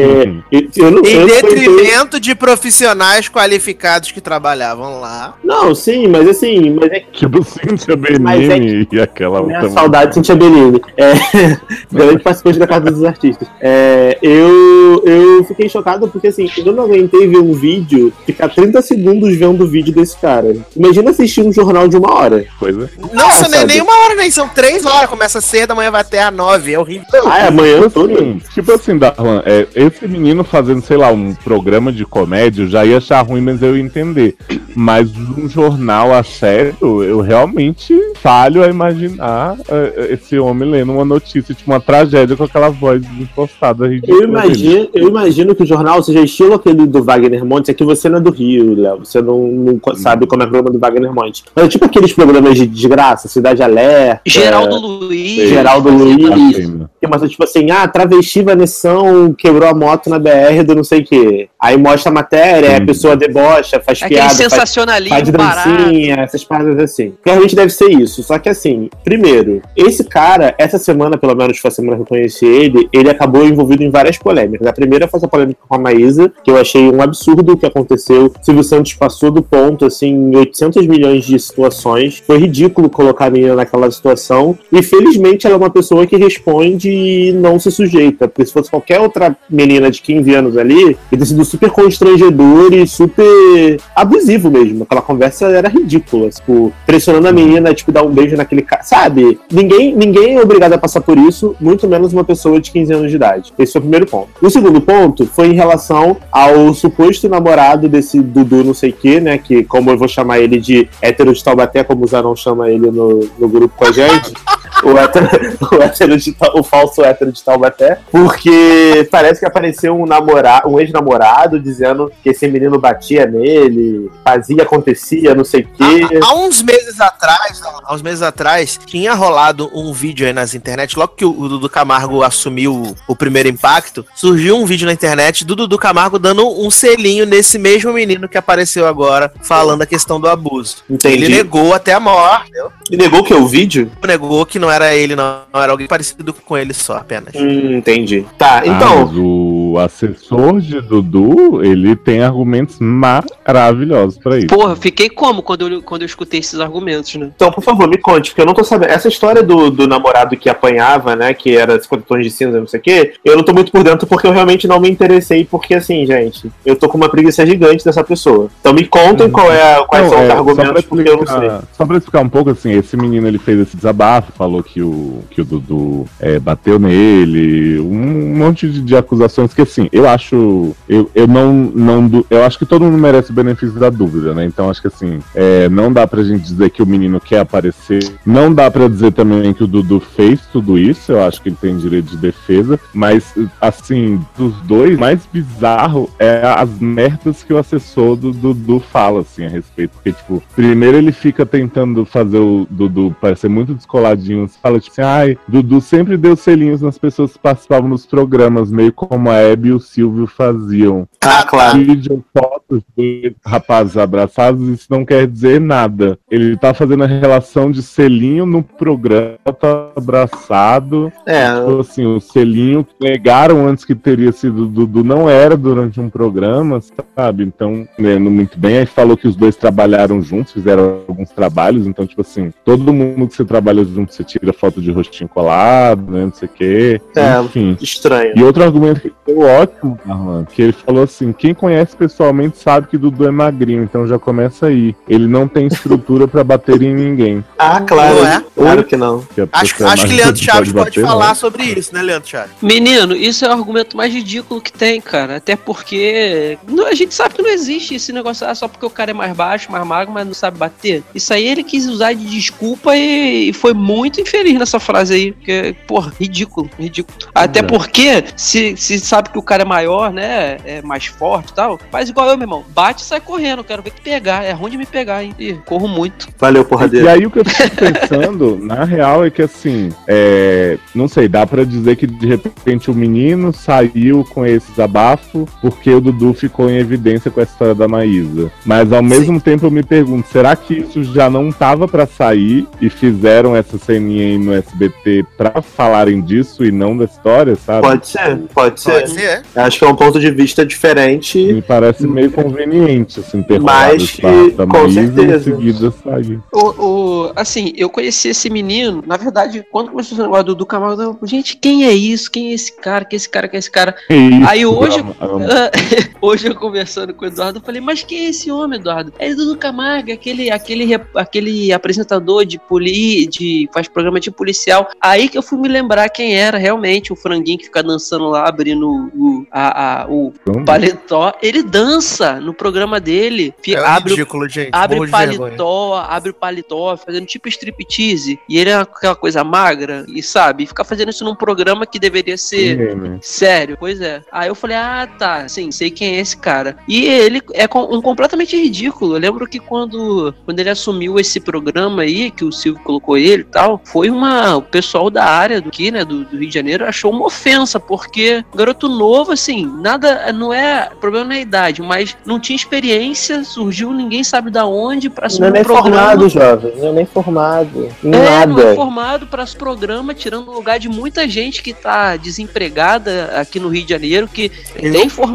eu, eu não Em eu detrimento de profissionais qualificados que trabalhavam lá. Não, sim, mas assim, mas é Tipo Cíntia Mas é Benini e aquela Minha outra. saudade de Cintia Bellini. É, grande participante da Casa dos Artistas. É, eu, eu fiquei chocado porque, assim, eu não aguentei ver um vídeo, ficar 30 segundos vendo o vídeo desse cara. Imagina assistir um jornal de uma hora. Coisa. Nossa, nem, sabe? nem uma hora, nem são três horas. Começa cedo, amanhã vai até às nove. É horrível. Ah, é amanhã Tipo todo. assim, tipo assim, Darlan, é, esse menino fazendo, sei lá, um programa de comédia, eu já ia achar ruim, mas eu ia entender. Mas um jornal a sério, eu realmente falho a imaginar é, esse homem lendo uma notícia, tipo uma tragédia com aquela voz impostada ridícula. Eu imagino, eu imagino que o jornal seja estilo aquele do Wagner Montes, é que você não é do Rio, Léo. Você não, não sabe como é o programa do Wagner Montes. Mas é tipo aqueles programas de desgraça, Cidade Alerta. Geraldo Luiz. Geraldo Luiz. Imagina. Que mostra, tipo assim, ah, travesti Vanessão quebrou a moto na BR do não sei o quê. Aí mostra a matéria, a pessoa debocha, faz Aquele piada, faz, sensacionalismo faz barato. dancinha, essas paradas assim. Realmente deve ser isso. Só que assim, primeiro, esse cara, essa semana, pelo menos foi a semana que eu conheci ele, ele acabou envolvido em várias polêmicas. A primeira foi essa polêmica com a Maísa, que eu achei um absurdo o que aconteceu. Silvio Santos passou do ponto, assim, em 800 milhões de situações. Foi ridículo colocar a menina naquela situação. E felizmente ela é uma pessoa que responde e não se sujeita. Porque se fosse qualquer outra menina de 15 anos ali, ia ter sido super constrangedor e super abusivo mesmo. Aquela conversa era ridícula. Tipo, pressionando a menina, tipo, dar um beijo naquele cara. Sabe? Ninguém, ninguém é obrigado a passar por isso, muito menos uma pessoa de 15 anos de idade. Esse foi o primeiro ponto. O segundo ponto foi em relação ao suposto namorado desse Dudu não sei que, né? Que, como eu vou chamar ele de hétero de Taubaté, como o Zarão chama ele no, no grupo com a gente. O, hétero, o, hétero de, o falso hétero de Taubaté, porque parece que apareceu um namorado, um ex-namorado dizendo que esse menino batia nele, fazia, acontecia, não sei o quê. Há uns meses atrás, há uns meses atrás, tinha rolado um vídeo aí nas internet, logo que o Dudu Camargo assumiu o primeiro impacto, surgiu um vídeo na internet do Dudu Camargo dando um selinho nesse mesmo menino que apareceu agora, falando a questão do abuso. Entendi. Ele negou até a morte, entendeu? E negou que é o vídeo? negou que não era ele, não, não era alguém parecido com ele só, apenas. Hum, entendi. Tá, Ah, então. mas o assessor de Dudu, ele tem argumentos maravilhosos pra isso. Porra, eu fiquei como quando eu, quando eu escutei esses argumentos, né? Então, por favor, me conte, porque eu não tô sabendo. Essa história do, do namorado que apanhava, né? Que era 50 tons de cinza, não sei o quê, eu não tô muito por dentro porque eu realmente não me interessei, porque assim, gente, eu tô com uma preguiça gigante dessa pessoa. Então me contem qual é, quais Não, são é, os só argumentos, pra porque eu não sei. explicar- Só pra explicar um pouco, assim, esse menino ele fez esse desabafo, falou que o, que o Dudu é, bateu nele, um monte de, de acusações que, assim, eu acho. Eu, eu não. não eu acho que todo mundo merece o benefício da dúvida, né? Então acho que, assim, é, não dá pra gente dizer que o menino quer aparecer. Não dá pra dizer também que o Dudu fez tudo isso, eu acho que ele tem direito de defesa, mas, assim, dos dois, mais bizarro é as merdas que o assessor do Dudu fala, assim, a respeito. Porque, tipo, primeiro ele fica tentando fazer o Dudu parecer muito descoladinho. Fala, tipo assim, ai, Dudu sempre deu selinhos nas pessoas que participavam dos programas. meio como a Hebe e o Silvio faziam. Ah, claro. Vídeo, fotos de rapazes abraçados, isso não quer dizer nada. Ele tá fazendo a relação de selinho no programa, tá abraçado. É. Tipo assim, o selinho que negaram antes que teria sido do, do não era durante um programa, sabe? Então, lendo muito bem, aí falou que os dois trabalharam juntos, fizeram alguns trabalhos, então, tipo assim, todo mundo que você trabalha junto, você tira foto de rostinho colado, né? Não sei o quê. É, Enfim. Estranho. E outro argumento que foi ótimo, Arlan, que ele falou assim: quem conhece pessoalmente sabe que Dudu é magrinho, então já começa aí. Ele não tem estrutura pra bater em ninguém. Ah, claro. Não é? Claro que não. Que Acho, pessoa acho que Leandro Chaves pode bater, falar não. sobre isso, né, Leandro Chaves? Menino, isso é o argumento mais ridículo que tem, cara. Até porque não- a gente sabe que não existe esse negócio ah, só porque o cara é mais baixo, mais magro, mas não sabe bater. Isso aí ele quis usar de desculpa e, e foi muito infeliz nessa frase aí. Porque, porra, ridículo, ridículo. Até porque, se, se sabe que o cara é maior, né? É mais forte e tal, faz igual eu, meu irmão. Bate e sai correndo. Quero ver que pegar. É ruim de me pegar, hein? Ih, corro muito. Valeu, E porradeiro. aí o que eu fico pensando, na real, é que assim, é, não sei, dá pra dizer que de repente o menino saiu com esse desabafo porque o Dudu ficou em evidência com a história da Maísa. Mas ao mesmo tempo eu me pergunto, será que isso já não tava pra sair e fizeram essa ceninha aí no SBT pra falarem disso e não da história, sabe? Pode ser, pode ser. Pode ser. Acho que é um ponto de vista diferente. Me parece meio conveniente, assim, ter Mas que, da com Maísa e em certeza. seguida sair. O, o- assim, eu conheci esse menino, na verdade, quando começou esse negócio do, do Camargo, eu, gente, quem é isso? Quem é esse cara? Quem é esse cara? Quem é esse cara? Isso, Aí hoje- amo, amo. Hoje eu conversando com o Eduardo, eu falei, mas quem é esse homem, Eduardo? É Dudu Camargo, aquele, aquele, aquele apresentador de poli, de faz programa de policial. Aí que eu fui me lembrar quem era realmente o franguinho que fica dançando lá, abrindo o, a, a- o paletó. Ele dança no programa dele, É abre o ridículo, gente. Abre morro vergonha. paletó, abre paletó, fazendo tipo striptease. E ele é aquela coisa magra, e sabe? Ficar fazendo isso num programa que deveria ser. Ninguém, né? Sério, pois é. Aí eu falei, ah, tá, sim, sei quem é esse cara. E ele é um completamente ridículo. Eu lembro que quando, quando ele assumiu esse programa aí, que o Silvio colocou ele e tal, foi uma. O pessoal da área do aqui, né, do, do Rio de Janeiro, achou uma ofensa, porque garoto novo, assim, nada. Não é. O problema não é a idade, mas não tinha experiência, surgiu ninguém sabe da onde pra Não assumir é um nem programa. formado, jovem. Não é nem formado. É, não é Nada. formado para esse programa, tirando o lugar de muita gente que tá desempregada aqui no Rio de Janeiro, que tem formação,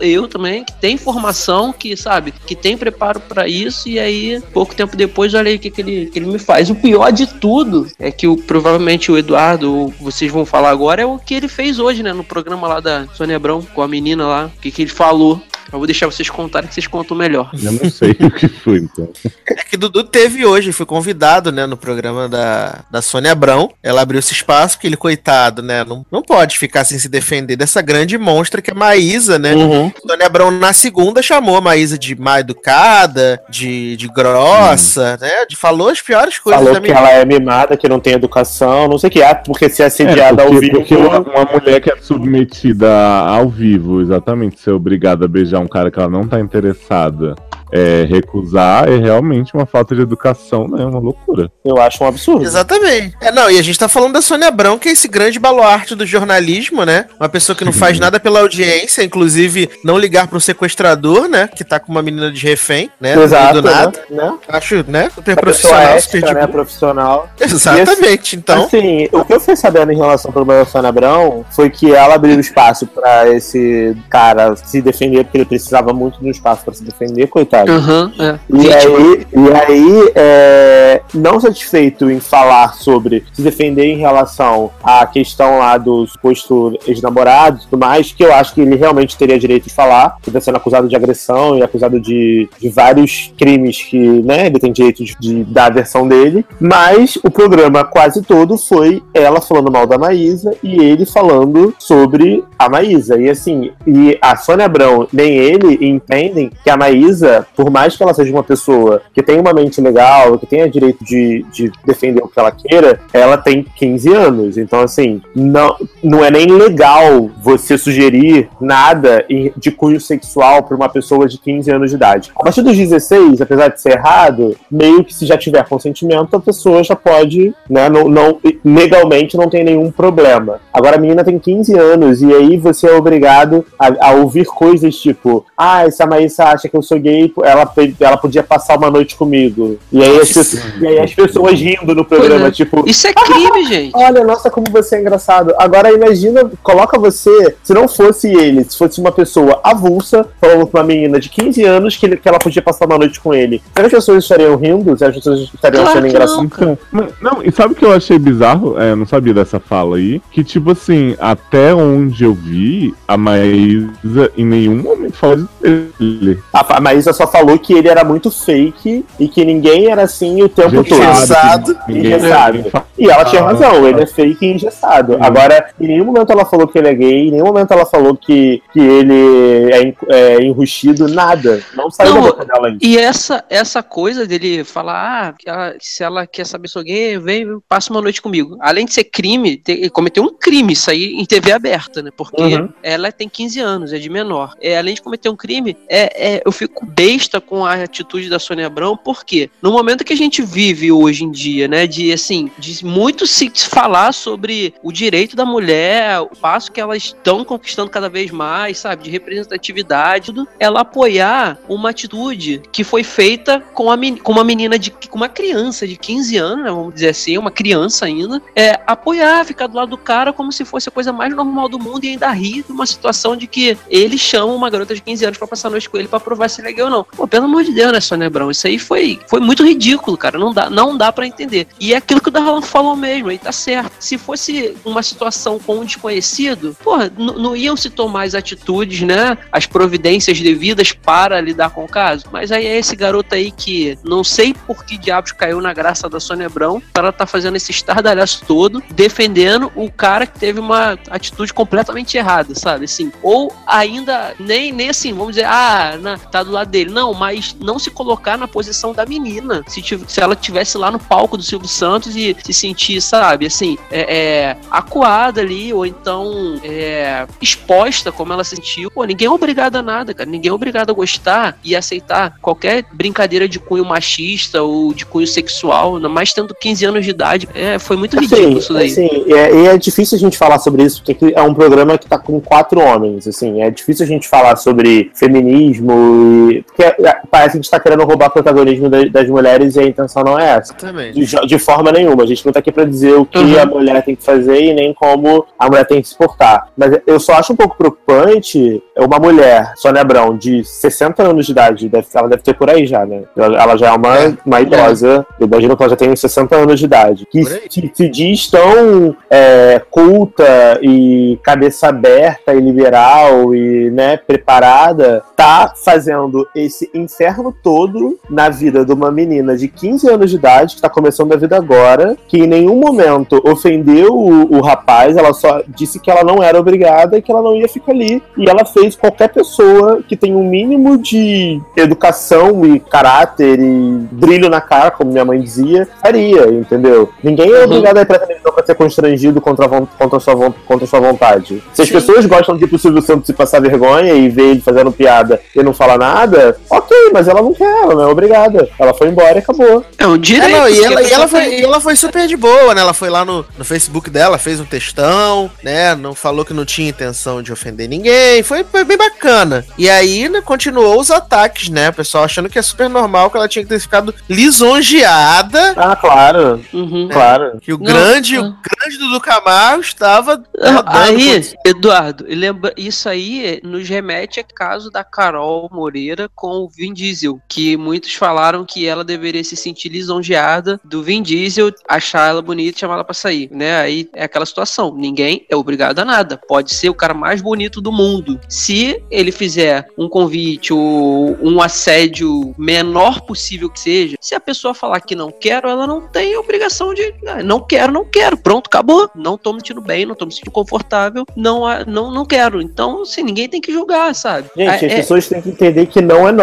eu também, que tem formação, que sabe, que tem preparo para isso, e aí, pouco tempo depois, olha aí o que, que, ele, que ele me faz. O pior de tudo é que o, provavelmente o Eduardo, vocês vão falar agora, é o que ele fez hoje, né, no programa lá da Sônia Abrão, com a menina lá, o que, que ele falou. Eu vou deixar vocês contarem que vocês contam melhor. Eu não sei o que foi, então. É que Dudu teve hoje, foi convidado, né, no programa da, da Sônia Abrão. Ela abriu esse espaço, porque ele, coitado, né, não, não pode ficar sem se defender dessa grande monstra que é a Maísa, né? Uhum. Sônia Abrão, na segunda, chamou a Maísa de mal educada, de, de grossa, né? De, falou as piores coisas Falou da que menina. ela é mimada, que não tem educação, não sei o que. Ah, porque se é É, assediada ao porque, vivo. porque uma, uma mulher que é submetida ao vivo, exatamente, ser obrigada a beijar um cara que ela não tá interessada, é, recusar, é realmente uma falta de educação, né? Uma loucura. Eu acho um absurdo. Exatamente. É, não, e a gente tá falando da Sônia Abrão, que é esse grande baluarte do jornalismo, né? Uma pessoa que não faz nada pela audiência, inclusive não ligar pro sequestrador, né? Que tá com uma menina de refém, né? Exato, do nada. né? né? Acho, né? Super A profissional, ética, super de né? Profissional. Exatamente, então. Assim, o que eu fiquei sabendo em relação ao problema da Sônia Abrão foi que ela abriu espaço pra esse cara se defender, porque ele precisava muito de um espaço pra se defender, coitado. Aham, é. E Vítima. aí, e aí é, não satisfeito em falar sobre se defender em relação à questão lá do suposto ex-namorado e tudo mais, que eu acho que ele realmente teria direito de falar, que está sendo acusado de agressão e acusado de, de vários crimes que né, ele tem direito de, de dar a versão dele. Mas o programa quase todo foi ela falando mal da Maísa e ele falando sobre a Maísa. E assim, e a Sônia Abrão nem ele entendem que a Maísa por mais que ela seja uma pessoa que tem uma mente legal, que tenha direito de, de defender o que ela queira, ela tem 15 anos. Então, assim, não, não é nem legal você sugerir nada de cunho sexual para uma pessoa de 15 anos de idade. A partir dos 16, apesar de ser errado, meio que se já tiver consentimento, a pessoa já pode, né, não, não, legalmente não tem nenhum problema. Agora a menina tem 15 anos e aí você é obrigado a, a ouvir coisas tipo, ah, se a Maísa acha que eu sou gay, ela, ela podia passar uma noite comigo. E aí as, pessoas, e aí as pessoas rindo no programa, é. tipo, Isso é crime, gente. Olha, nossa, como você é engraçado. Agora imagina, coloca você, se não fosse ele, se fosse uma pessoa avulsa, falando pra uma menina de 15 anos que, ele- que ela podia passar uma noite com ele. Será que as pessoas estariam rindo? Será que as pessoas estariam Claro achando engraçado? não. Não, e sabe o que eu achei bizarro? É, eu não sabia dessa fala aí. Que, tipo assim, até onde eu vi, a Maísa em nenhum momento falou dele. A, a Maísa só falou que ele era muito fake e que ninguém era assim o tempo todo. Engessado. Engessado. E ela tinha razão, ele é fake e engessado. Agora, em nenhum momento ela falou que ele é gay, em nenhum momento ela falou que, que ele é, é enrustido, nada. Não saiu Não, da boca dela ainda. E essa, essa coisa dele falar, ah, que ela- se ela quer saber se eu sou gay, vem, passa uma noite comigo. Além de ser crime, te- ele cometeu um crime, isso aí em TV aberta, né? Porque Uhum. ela tem 15 anos, é de menor. É, além de cometer um crime, é, é, eu fico besta com a atitude da Sônia Abrão, porque no momento que a gente vive hoje em dia, né, de assim, de muito se falar sobre o direito da mulher, o passo que elas estão conquistando cada vez mais, sabe, de representatividade, tudo, ela apoiar uma atitude que foi feita com, a, com uma menina de com uma criança de 15 anos, né, vamos dizer assim, uma criança ainda, é apoiar, ficar do lado do cara como se fosse a coisa mais normal do mundo e ainda rir de uma situação de que ele chama uma garota de 15 anos pra passar a noite com ele pra provar se ele é gay ou não. Pô, pelo amor de Deus, né, Sônia Abrão? Isso aí foi, foi muito ridículo, cara. Não dá, não dá para entender. E é aquilo que o Darlan falou mesmo, aí tá certo. Se fosse uma situação com um desconhecido, porra, não iam se tomar as atitudes, né? As providências devidas para lidar com o caso. Mas aí é esse garoto aí que não sei por que diabos caiu na graça da Sônia Abrão para ela tá fazendo esse estardalhaço todo, defendendo o cara que teve uma atitude completamente errada, sabe? Assim, ou ainda nem, nem assim, vamos dizer, ah, na- tá do lado dele. Não, mas não se colocar na posição da menina. Se, se ela tivesse lá no palco do Silvio Santos e se sentir, sabe, assim, é, é, acuada ali, ou então é, exposta como ela se sentiu. Pô, ninguém é obrigado a nada, cara. Ninguém é obrigado a gostar e aceitar qualquer brincadeira de cunho machista ou de cunho sexual, ainda mais tendo 15 anos de idade. É, foi muito ridículo isso daí. Assim, é, e é difícil a gente falar sobre isso, porque é um programa que tá com quatro homens, assim, é difícil a gente falar sobre feminismo e... Porque é, parece que a gente tá querendo roubar protagonismo da- das mulheres e a intenção não é essa. De, de forma nenhuma, a gente não tá aqui pra dizer o que Uhum. a mulher tem que fazer e nem como a mulher tem que se portar. Mas eu só acho um pouco preocupante uma mulher, Sônia Abrão, de 60 anos de idade, deve, ela deve ter por aí já, né? Ela, já é uma, uma idosa, eu imagino que ela já tem uns 60 anos de idade, que se, se diz tão é, culta e cabeça aberta e liberal e né, preparada, tá fazendo esse inferno todo na vida de uma menina de 15 anos de idade, que tá começando a vida agora, que em nenhum momento ofendeu o, o rapaz, ela só disse que ela não era obrigada e que ela não ia ficar ali. E ela fez qualquer pessoa que tem um mínimo de educação e caráter e brilho na cara, como minha mãe dizia, faria, entendeu? Ninguém é Uhum. obrigado a ir pra televisão pra ser constrangido contra contra, sua, contra sua vontade. Se as Sim. pessoas gostam de ir pro Silvio Santos e passar vergonha e ver ele fazendo piada e não falar nada, ok, mas ela não quer, ela não é obrigada. Ela foi embora e acabou. É um É, direito. não, e a ela, e ela foi, e ela foi super de boa, né? Ela foi lá no, no Facebook dela, fez um textão, né? Não falou que não tinha intenção de ofender ninguém. Foi, foi bem bacana. E aí, né, continuou os ataques, né? O pessoal achando que é super normal que ela tinha que ter ficado lisonjeada. Ah, claro, Uhum. claro. Que o Não, grande, não. o grande Dudu Camargo estava. né, dando aí, Eduardo, lembra, isso aí nos remete ao caso da Carol Moreira com o Vin Diesel, que muitos falaram que ela deveria se sentir lisonjeada do Vin Diesel, achar ela bonita e chamar ela pra sair, né? Aí é aquela situação, ninguém é obrigado a nada, pode ser o cara mais bonito do mundo. Se ele fizer um convite ou um assédio menor possível que seja, se a pessoa falar que não quero, ela não tem obrigação de, ah, não quero, não quero, pronto, acabou. Não tô me sentindo bem, não tô me sentindo confortável, não, não, não quero. Então, assim, ninguém tem que julgar, sabe? Gente, Ah, as é- pessoas têm que entender que não é não.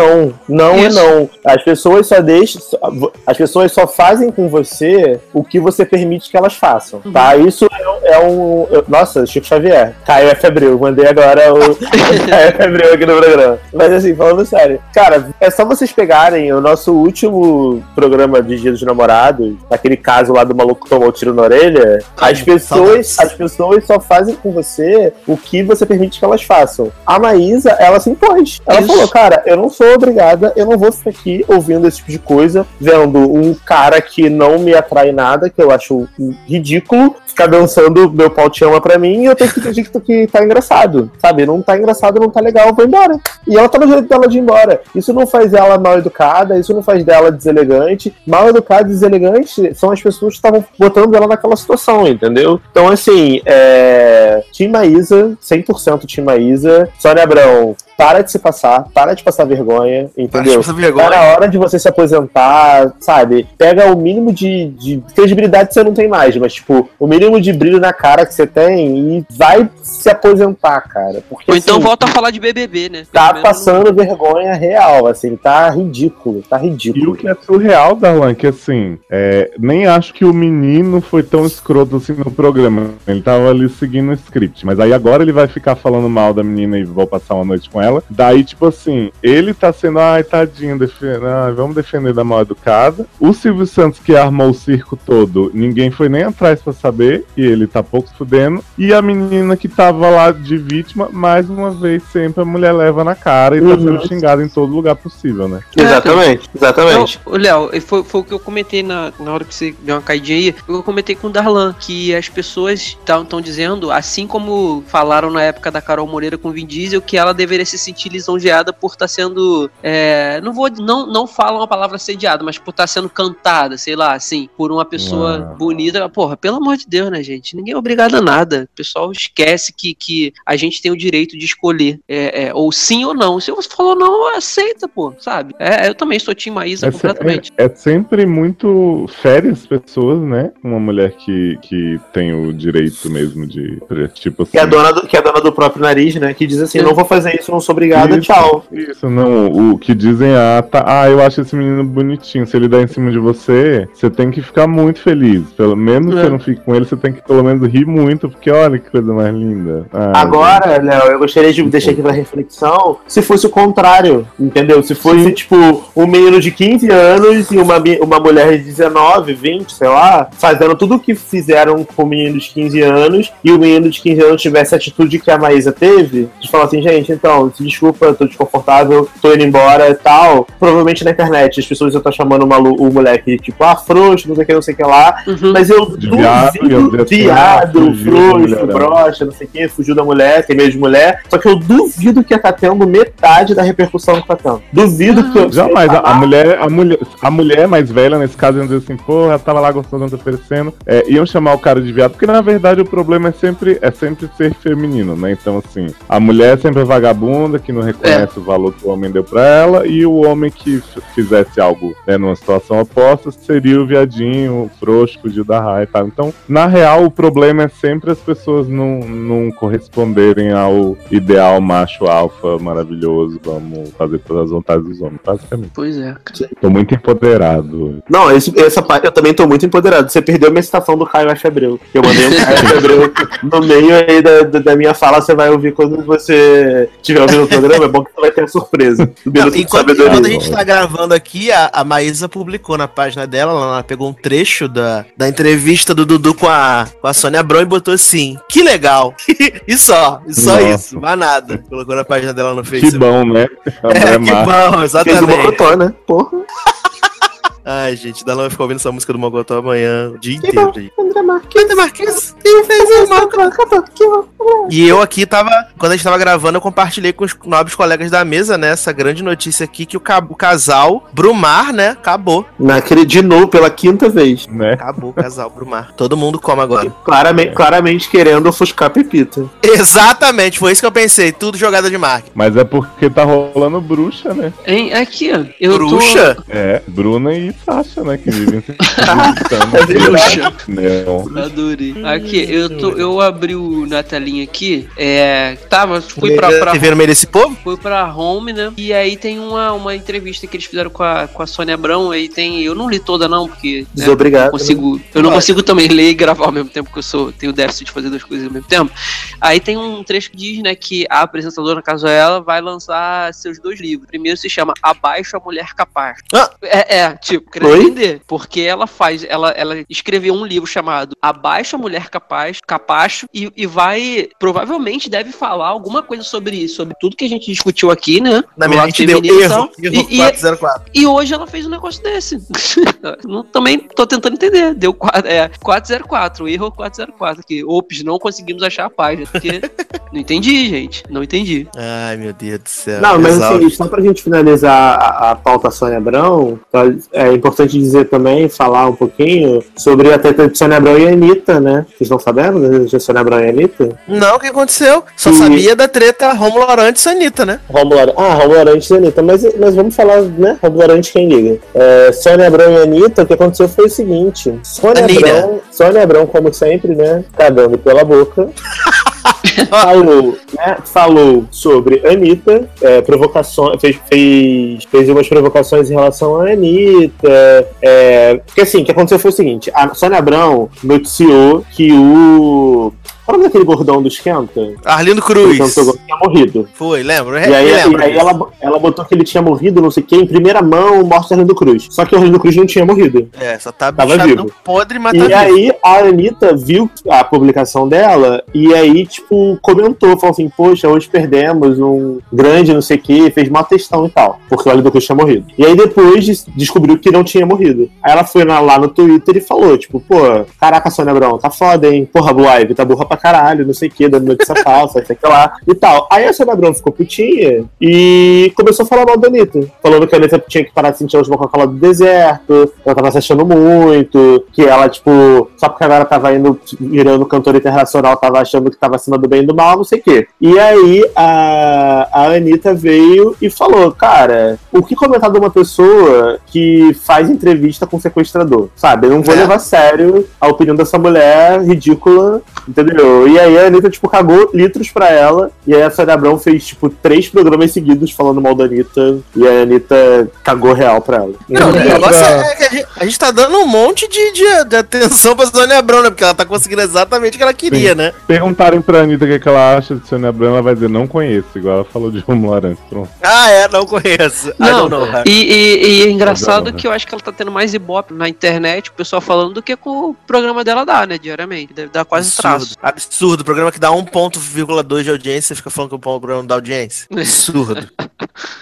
Não é Isso. não. As pessoas só deixam. As pessoas só fazem com você o que você permite que elas façam. Tá? Isso é, um. eu- nossa, Chico Xavier. Caio F. Abreu. Mandei agora o Caio F. Abreu aqui no programa. Mas assim, falando sério. Cara, é só vocês pegarem o nosso último programa de Dia dos Namorados, aquele caso lá do maluco que tomou tiro na orelha. As pessoas, as pessoas só fazem com você o que você permite que elas façam. A Maísa, ela se impôs. Ela Isso. falou, cara, eu não sou obrigada, eu não vou ficar aqui ouvindo esse tipo de coisa, vendo um cara que não me atrai nada, que eu acho ridículo, ficar dançando meu pau te ama pra mim eu tenho que fingir que, que tá engraçado. Sabe? Não tá engraçado, não tá legal, vou embora. E ela tá no direito dela de ir embora. Isso não faz ela mal educada, isso não faz dela deselegante. Mal educada e deselegante são as pessoas que estavam botando ela naquela situação, entendeu? Então, assim, é. Tim Maísa, 100% Tim Maísa. Sônia Abrão, para de se passar, para de passar vergonha, entendeu? Essa vergonha. Tá na hora de você se aposentar, sabe? Pega o mínimo de, de credibilidade que você não tem mais, mas, tipo, o mínimo de brilho na cara que você tem e vai se aposentar, cara. Porque, Ou então assim, volta a falar de BBB, né? Tá menos passando vergonha real, assim, tá ridículo, tá E o ridículo. que é surreal, Darlan, que assim, é, nem acho que o menino foi tão escroto assim no programa. Ele tava ali seguindo o script. Mas aí agora ele vai ficar falando mal da menina e vou passar uma noite com ela. Daí, tipo assim, ele tá sendo, ai, tadinho, ai, vamos defender da mal educada. O Silvio Santos, que armou o circo todo, ninguém foi nem atrás pra saber. E ele tá pouco fudendo. E a menina que tava lá de vítima, mais uma vez, sempre a mulher leva na cara e tá Uhum. sendo xingada em todo lugar possível, né? Exatamente, exatamente. Léo, foi, foi o que eu comentei na, na hora que você deu uma caidinha aí. Eu comentei com o Darlan que as pessoas estão dizendo, assim como falaram na época da Carol Moreira com o Vin Diesel, que ela deveria se sentir lisonjeada por estar sendo. é, não vou. Não, não falam a palavra sediada, mas por estar sendo cantada, sei lá, assim, por uma pessoa Ah. bonita. Porra, pelo amor de Deus, né, gente? Ninguém é obrigado a nada. O pessoal esquece que, que a gente tem o direito de escolher. é, é, ou sim ou não. Se você falou não, aceita, pô, sabe? É, eu também sou Tim Maísa É, se- completamente. é- é sempre muito fere as pessoas, né? Uma mulher que, que tem o direito mesmo de. Tipo assim. Que é, a dona do, que é dona do próprio nariz, né? Que diz assim: não vou fazer isso, não sou obrigada, Isso, tchau. Isso, não. O que dizem, ah, tá, ah, eu acho esse menino bonitinho. Se ele dá em cima de você, você tem que ficar muito feliz. Pelo menos É. você não fique com ele, você tem que pelo menos rir muito, porque olha que coisa mais linda. Ah, Agora, Léo, eu gostaria de deixar aqui pra reflexão se fosse o contrário, entendeu? Se fosse, Sim. tipo, um menino de 15 anos e uma, uma mulher de 19, 20, sei lá, fazendo tudo o que fizeram com o menino de 15 anos e o menino de 15 anos tivesse a atitude que a Maísa teve, de falar assim, gente, então, desculpa, tô desconfortável, tô indo embora e tal. Provavelmente na internet as pessoas iam estar chamando o, malu- o moleque, tipo, ah, frouxo, não sei o que, não sei o que lá. Uhum. Mas eu duvido, ia viado, ah, frouxo, mulherada. broxa, não sei o que, fugiu da mulher, tem medo de mulher. Só que eu duvido que ia estar tendo metade da repercussão que tá tendo. Duvido que eu. Jamais, a, a mulher, a, mulher, a mulher mais velha, nesse caso, iam dizer assim, porra, ela tava lá gostando, tá oferecendo. É, iam chamar o cara de viado, porque na verdade o problema é sempre, é sempre ser feminino, né? Então, assim, a mulher é sempre a vagabunda que não reconhece o valor que o homem deu pra ela, e o homem que fizesse algo né, numa situação oposta seria o viadinho, o frouxo, fugiu da raia e tal. Então, na real, o problema é sempre as pessoas não, não corresponderem ao ideal macho alfa maravilhoso, vamos fazer todas as vontades dos homens, basicamente. Pois é, cara. Tô muito empoderado. Não, esse- essa parte eu também tô muito empoderado. Você perdeu minha citação do Caio F. Abreu. Que eu mandei um Caio F. Abreu no meio aí da, da, minha fala, você vai ouvir quando você estiver ouvindo o programa. É bom que você vai ter a surpresa. Não, a gente tá gravando aqui, a, a Maísa publicou na página dela, ela pegou um trecho da, da entrevista do Dudu com a, com a Sônia Abrão e botou assim: que legal. e só, e só Nossa. isso, mais nada. Colocou na página dela no Que Facebook. bom, né? É, mulher que bom, Fez o exatamente. Mocotó, né? Porra. Ai, gente, Dalão vai ficar ouvindo essa música do Mogotó amanhã, o dia Que inteiro. bom. André Marques. André Marques, quem fez o Mogotó? E eu aqui tava, quando a gente tava gravando, eu compartilhei com os nobres colegas da mesa, né, essa grande notícia aqui, que o, ca- o casal Brumar, né, acabou. Naquele, de novo, pela quinta vez. Né? Acabou o casal Brumar. Todo mundo come agora. Claramente, claramente querendo ofuscar a Pepita. Exatamente, foi isso que eu pensei. Tudo jogada de marketing. Mas é porque tá rolando bruxa, né? Hein, aqui, ó. Eu Bruxa? É, Bruna e Sasha, né? Que vivem se. Não. Adorei. Aqui, eu, tô, eu abri o, na telinha aqui, é, Tava, fui pra, pra, TV no meio desse povo? fui pra home, né? E aí tem uma, uma entrevista que eles fizeram com a, com a Sônia Abrão. Aí tem. Eu não li toda, não, porque. né, Desobrigado. não consigo, eu não consigo também ler e gravar ao mesmo tempo que eu sou. Tenho déficit de fazer duas coisas ao mesmo tempo. Aí tem um trecho que diz, né, que a apresentadora, no caso ela, vai lançar seus dois livros. O primeiro se chama Abaixo a Mulher Capaz. Ah. É, é, tipo, querendo Oi? entender. Porque ela faz, ela, ela escreveu um livro chamado Abaixo a Mulher Capaz, Capacho, e, e vai, provavelmente deve falar alguma coisa sobre isso, sobre tudo que a gente discutiu aqui, né? Na minha mente deu erro. tal. Erro E- e- 404. e hoje ela fez um negócio desse. Não- também tô tentando entender. Deu é, 404, erro 404 aqui. Ops, não conseguimos achar a página. Porque não entendi, gente. Não entendi. Ai, meu Deus do céu. Não, mas Exausto. assim, só pra gente finalizar a, a pauta Sônia Abrão, é importante dizer também, falar um pouquinho sobre a treta de Sônia Abrão e Anitta, né? Vocês estão sabendo da treta de Sônia Abrão e Anitta? Não, o que aconteceu? Só E- sabia da treta Romulo Arantes e Anitta, né? Romulo Arantes. Ah, Romulo Arantes e Anitta, mas, mas vamos falar, né? Romulo Arantes quem liga. É, Sônia Abrão e Anitta, o que aconteceu foi o seguinte: Sônia. Abrão, Sônia Abrão, como sempre, né? Cagando pela boca. falou, né, falou sobre Anitta, é, provocações, fez, fez, fez umas provocações em relação a Anitta. É, porque assim, o que aconteceu foi o seguinte: a Sônia Abrão noticiou que o. Qual é o nome daquele gordão do Esquenta? Arlindo Cruz. cantor tinha morrido. Foi, lembro. E aí, lembro e aí ela, ela botou que ele tinha morrido, não sei o que, em primeira mão, mostra Orlando Cruz. Só que o Orlando Cruz não tinha morrido. É, só tá Tava vivo. podre, mas tá E vivo. aí a Anitta viu a publicação dela e aí, tipo, comentou, falou assim, poxa, hoje perdemos um grande não sei o que, fez uma testão e tal, porque o Orlando Cruz tinha morrido. E aí depois des- descobriu que não tinha morrido. Aí ela foi lá no Twitter e falou, tipo, pô, caraca, Sônia Abrão, tá foda, hein? Porra, Blue Ivy, tá burra pra caralho, não sei o que, dando notícia falsa, sei que lá, e tal. Aí a Sônia Abrão ficou putinha e começou a falar mal da Anitta, falando que a Anitta tinha que parar de sentir a última Coca-Cola do deserto, que ela tava se achando muito, que ela, tipo, só porque agora tava indo, virando cantora internacional, tava achando que tava acima do bem e do mal, não sei o quê. E aí a, a Anitta veio e falou, cara, o que comentar de uma pessoa que faz entrevista com sequestrador, sabe? Eu não vou É. levar a sério a opinião dessa mulher ridícula, entendeu? E aí a Anitta, tipo, cagou litros pra ela, e aí a Sônia Abrão fez, tipo, três programas seguidos falando mal da Anitta, e a Anitta cagou real pra ela. Não, o negócio é que a gente, a gente tá dando um monte de, de, de atenção pra Sônia Abrão, né? Porque ela tá conseguindo exatamente o que ela queria, né? Perguntarem pra Anitta o que, é que ela acha de Sônia Abrão, ela vai dizer, não conheço, igual ela falou de Romulo. Pronto. Ah, é, não conheço. I Não, don't know her. E, e- e é engraçado que eu acho que ela tá tendo mais ibope na internet, o pessoal falando, do que com o programa dela dá, né, diariamente. Deve dar quase Absurdo. traço. Absurdo. Programa que dá 1,2 de audiência, você fica falando que o programa não dá audiência. Absurdo.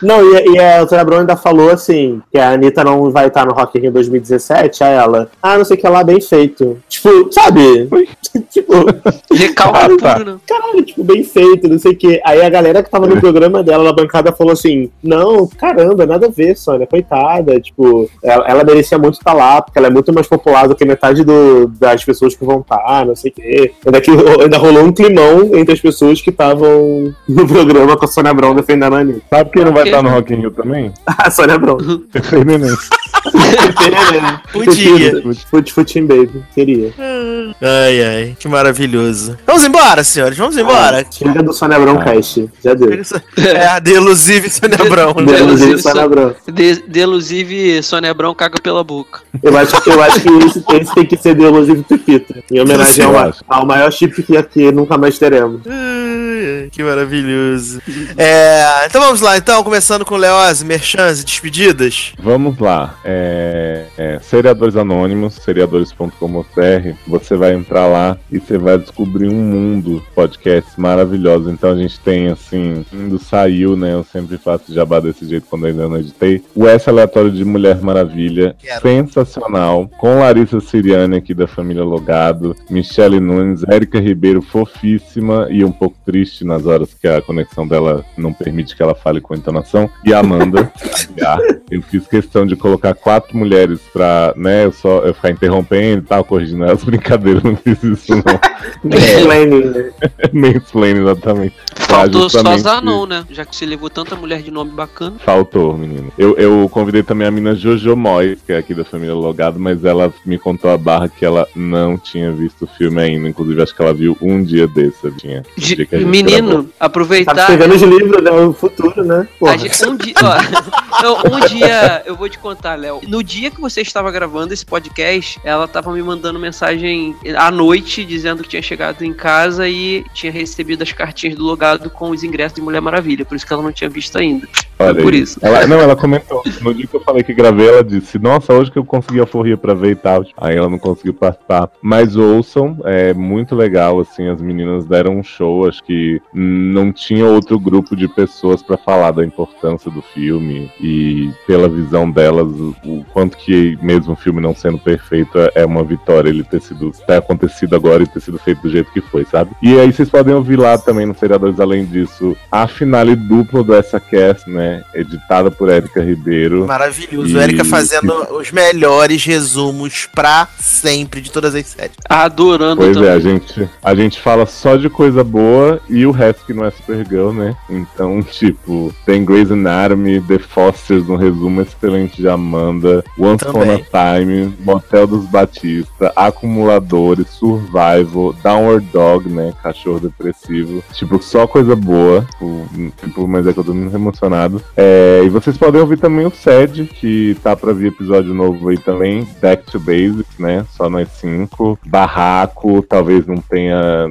Não, e, e a Sônia Abrão ainda falou assim, que a Anitta não vai estar no Rock in Rio 2017, a ela, ah, não sei o que lá, bem feito. Tipo, sabe? tipo, Recalque Ah, tá. puro, né? caralho, tipo, bem feito, não sei o que. Aí a galera que tava no programa dela, na bancada, falou assim, não, caramba, nada a ver, Sônia, coitada, tipo, ela, ela merecia muito estar lá, porque ela é muito mais popular do que metade do- das pessoas que vão estar, não sei o quê. Ainda, que, ainda rolou um climão entre as pessoas que estavam no programa com a Sônia Abrão defendendo a Anitta. Sabe quem não vai estar no Rock in Rio também? A Sônia Abrão. Neném. Podia. Futim Baby, queria. Ai, ai, que maravilhoso. Vamos embora, senhores, vamos embora. Chega do Sônia Abrão Cast, já deu. É a delusive Sônia Abrão, né? Delusive Sônia Sô- Abrão. De- Delusive, Sônia Abrão caga pela boca. Eu acho, eu acho que esse, esse tem que ser Delusive Tupita. Em homenagem ao, ao maior chip que aqui nunca mais teremos. Que maravilhoso. É, então vamos lá, então, começando com Leoz, merchans e despedidas. Vamos lá. É, é, seriadores Anônimos, seriadores.com.br. Você vai entrar lá e você vai descobrir um mundo podcasts maravilhosos. Então a gente tem assim, indo saiu, né? Eu sempre faço jabá desse jeito quando ainda não editei. O S aleatório de Mulher Maravilha, Quero. sensacional. Com Larissa Siriane aqui da família Logado, Michele Nunes, Érica Ribeiro, fofíssima e um pouco triste nas horas que a conexão dela não permite que ela fale com entonação. E a Amanda. Aguiar. eu fiz questão de colocar quatro mulheres pra, né, eu só eu ficar interrompendo e tal, corrigindo elas. Brincadeira, não fiz isso não. Mansplaining, né? Mansplaining, exatamente. Faltou só justamente- Zanon, né? Já que você levou tanta mulher de nome bacana. Faltou, menino. Eu, eu convidei também a mina Jojo Moy, que é aqui da família Logado, mas ela me contou a barra que ela não tinha visto o filme ainda. Inclusive, acho que ela viu um dia desse? Tinha. De- dia que a gente menino, gravou. Tá aproveitar. escrevendo os livros, né? O futuro, né? Gente- um dia, ó, não, um dia, eu vou te contar, Léo. No dia que você estava gravando esse podcast, ela tava me mandando mensagem à noite dizendo que tinha chegado em casa e tinha recebido as cartinhas do logado com os ingressos de Mulher Maravilha, por isso que ela não tinha visto ainda. Olha por aí. isso. Ela, não, ela comentou. No dia que eu falei que gravei, ela disse: Nossa, hoje que eu consegui a forria pra ver e tal. Aí ela não conseguiu participar. Mas ouçam, é muito legal, assim. As meninas deram um show. Acho que não tinha outro grupo de pessoas pra falar da importância do filme. E pela visão delas, o, quanto que, mesmo o filme não sendo perfeito, é- é uma vitória ele ter sido ter acontecido agora e ter sido feito do jeito que foi, sabe? E aí vocês podem ouvir lá também no Seriadores, além disso, a finale duplo dessa cast, né? Editada por Érica Ribeiro. Maravilhoso. E- Érica fazendo os melhores resumos pra sempre de todas as séries. Adorando Pois também. é, a gente, a gente fala só de coisa boa e o resto que não é Supergirl, né? Então, tipo, tem Grey's Anatomy, The Fosters no resumo excelente de Amanda, Once Upon a. Time, Motel dos Batista, Acumuladores, Survival, Downward Dog, né? Cachorro depressivo. Tipo, só coisa boa. Tipo, tipo, mas é que eu tô muito emocionado. É, e vocês podem ouvir também o SED, que tá pra vir episódio novo aí também, Back to Basics, né? Só nós cinco. Barraco, talvez não tenha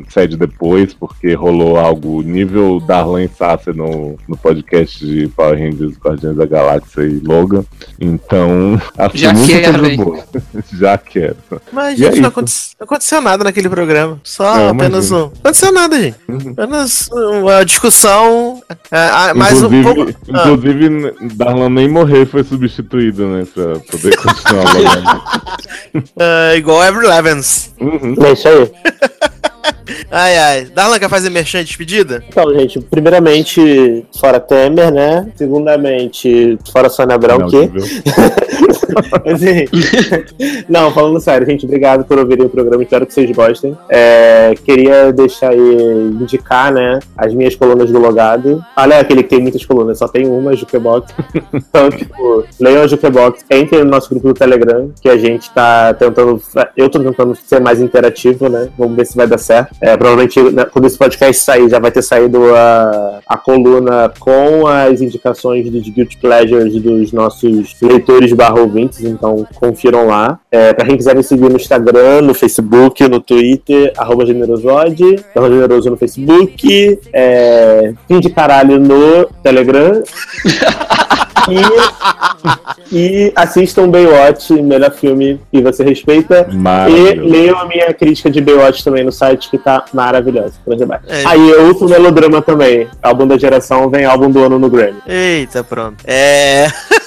SED depois, porque rolou algo nível Darlan Sasser no, no podcast de Power Rangers Guardiões da Galáxia e Logan. Então, acho Já muita quero, coisa boa. Já quero. Mas, E é gente, não aconteceu, não aconteceu nada naquele programa. Só Não, apenas imagina. um. Não aconteceu nada, gente. Apenas uma discussão. é, ah, mais um inclusive, pouco. Ah, inclusive Darlan nem morreu e foi substituído, né? Pra poder continuar ah, igual Every Levens. Uhum. É isso aí. Ai, ai. Darlan quer fazer merchan de despedida? Então, gente, primeiramente, fora Temer, né? Segundamente, fora Sônia Abrão, quê? Assim, não, falando sério, gente, obrigado por ouvirem o programa, espero que vocês gostem. É, queria deixar aí, indicar, né, as minhas colunas do Logado. Ah, não é aquele que tem muitas colunas, só tem uma, Jukebox. Então, tipo, leiam a Jukebox, entrem no nosso grupo do Telegram, que a gente tá tentando, eu tô tentando ser mais interativo, né, vamos ver se vai dar certo. É, provavelmente, né, quando esse podcast sair, já vai ter saído a, a coluna com as indicações dos Guilty Pleasures dos nossos leitores barra ouvintes, então confiram lá. É, pra quem quiser me seguir no Instagram, no Facebook, no Twitter, arroba generosode, arroba generoso no Facebook, é, fim de caralho no Telegram. E, e assistam Baywatch, melhor filme que você respeita. E leiam a minha crítica de Baywatch também no site, que tá maravilhosa. É. Aí, outro melodrama também. Álbum da geração, vem álbum do ano no Grammy. Eita, pronto. É.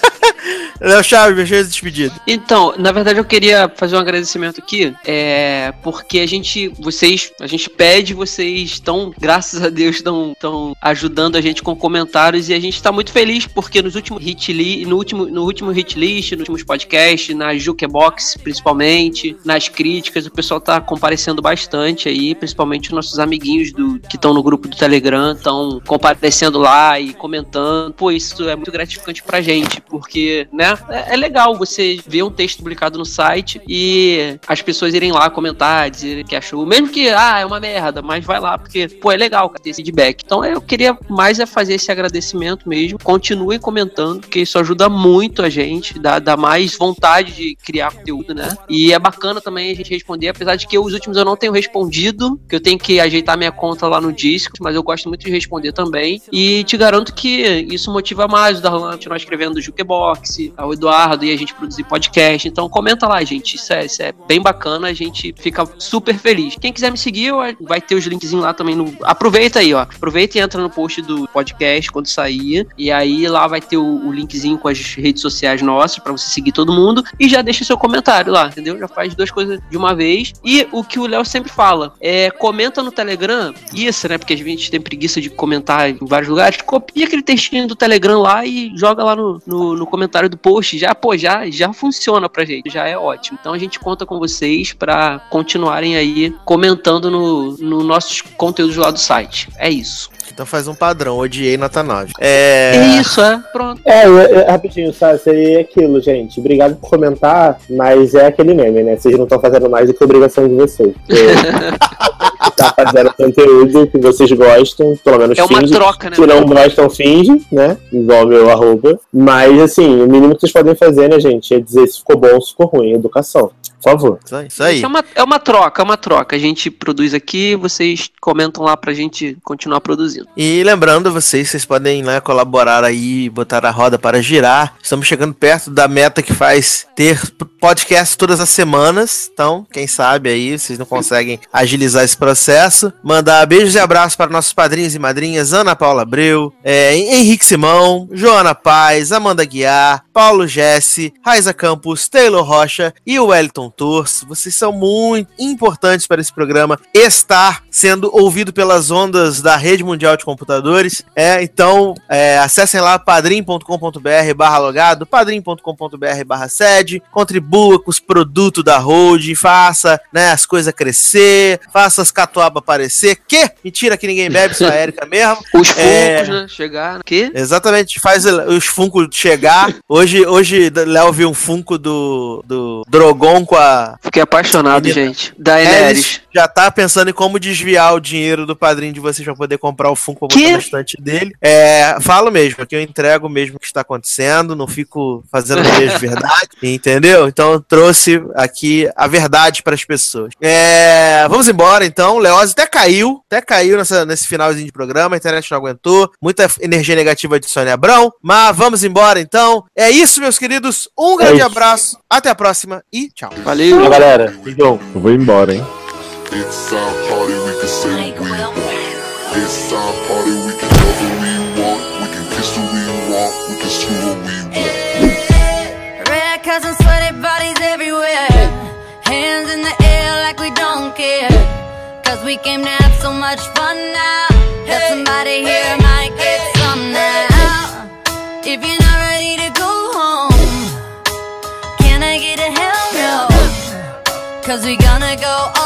Léo Chaves, merchan de despedida. Então, na verdade eu queria fazer um agradecimento aqui, é, porque a gente, vocês, a gente pede, vocês estão, graças a Deus, estão ajudando a gente com comentários e a gente está muito feliz porque nos últimos hit li, no último no último hit list, nos últimos podcasts, na Jukebox principalmente, nas críticas, o pessoal tá comparecendo bastante aí, principalmente os nossos amiguinhos do que estão no grupo do Telegram, estão comparecendo lá e comentando. Pô, isso é muito gratificante pra gente, porque, né, é, é legal você ver um texto publicado no site e as pessoas irem lá comentar, dizer que achou, mesmo que, ah, é uma merda, mas vai lá, porque, pô, é legal ter esse feedback. Então eu queria mais é fazer esse agradecimento mesmo. Continuem comentando, porque isso ajuda muito a gente, dá, dá mais vontade de criar conteúdo, né? E é bacana também a gente responder, apesar de que os últimos eu não tenho respondido, que eu tenho que ajeitar minha conta lá no disco, mas eu gosto muito de responder também. E te garanto que isso motiva mais o Darlan a continuar escrevendo Jukebox, o Eduardo e a gente produzir podcast. Então comenta lá, gente. Isso é, isso é bem bacana, a gente fica super feliz. Quem quiser me seguir, vai ter os linkzinhos lá também no. Aproveita aí, ó. Aproveita e entra no post do podcast quando sair. E aí lá vai ter o, o linkzinho com as redes sociais nossas pra você seguir todo mundo. E já deixa seu comentário lá, entendeu? Já faz duas coisas de uma vez. E o que o Léo sempre fala é comenta no Telegram. Isso, né? Porque a gente tem preguiça de comentar em vários lugares. Copia aquele textinho do Telegram lá e joga lá no, no, no comentário do post. Já, pô, já, já funciona pra gente. Já é ótimo. Então a gente conta com vocês pra continuarem aí comentando no, no nossos conteúdos lá do site. É isso. Então faz um padrão, odiei nota 9. É. Isso, é. Pronto. É, eu- eu- rapidinho, sabe? Seria aquilo, gente. Obrigado por comentar, mas é aquele meme, né? Vocês não estão fazendo mais do que a obrigação de vocês. Porque tá fazendo conteúdo que vocês gostam, pelo menos É uma finge. troca, né? Se não gostam, finge, né? Igual meu arroba. Mas, assim, o mínimo que vocês podem fazer, né, gente, é dizer se ficou bom ou se ficou ruim. Educação. Por favor. Isso aí. Isso aí. Isso é uma, é uma troca, é uma troca. A gente produz aqui, vocês comentam lá pra gente continuar produzindo. E lembrando vocês, vocês podem né, colaborar aí, botar a roda para girar. Estamos chegando perto da meta que faz ter podcast todas as semanas. Então, quem sabe aí, vocês não conseguem agilizar esse processo. Mandar beijos e abraços para nossos padrinhos e madrinhas, Ana Paula Abreu, é, Henrique Simão, Joana Paz, Amanda Guiar, Paulo Jesse, Raiza Campos, Taylor Rocha e o Wellington Torres. Vocês são muito importantes para esse programa estar sendo ouvido pelas ondas da rede mundial de computadores. É, então, é, acessem lá padrim.com.br barra logado, padrim.com.br barra sede, contribua com os produtos da holding, faça né, as coisas crescer, faça as catuabas aparecer, que mentira que ninguém bebe, só a Érica mesmo. Os funkos, É. né? Chegar. Que? Exatamente, faz os Funko chegar. Hoje, hoje Léo viu um Funko do, do Drogon com a. Fiquei apaixonado, Menina. gente. Da Eles Daenerys. já tá pensando em como desviar o dinheiro do padrinho de vocês pra poder comprar o Funko pra botar na estante dele. É, falo mesmo, que eu entrego mesmo o que está acontecendo, não fico fazendo de verdade, entendeu? Então eu trouxe aqui a verdade para as pessoas. É, vamos embora então. O Leoz até caiu, até caiu nessa, nesse finalzinho de programa, a internet não aguentou, muita energia negativa de Sônia Abrão, mas vamos embora então. É isso, meus queridos. Um grande isso. abraço, até a próxima e tchau. Valeu. Tchau, galera. Beijão. Eu vou embora, hein? It's our party, we can say what we want. It's our party, we can love who we want. We can kiss who we want. We can screw who we want. Red and sweaty bodies everywhere. Hands in the air like we don't care. Cause we came to have so much fun now. Somebody here Cause we gonna go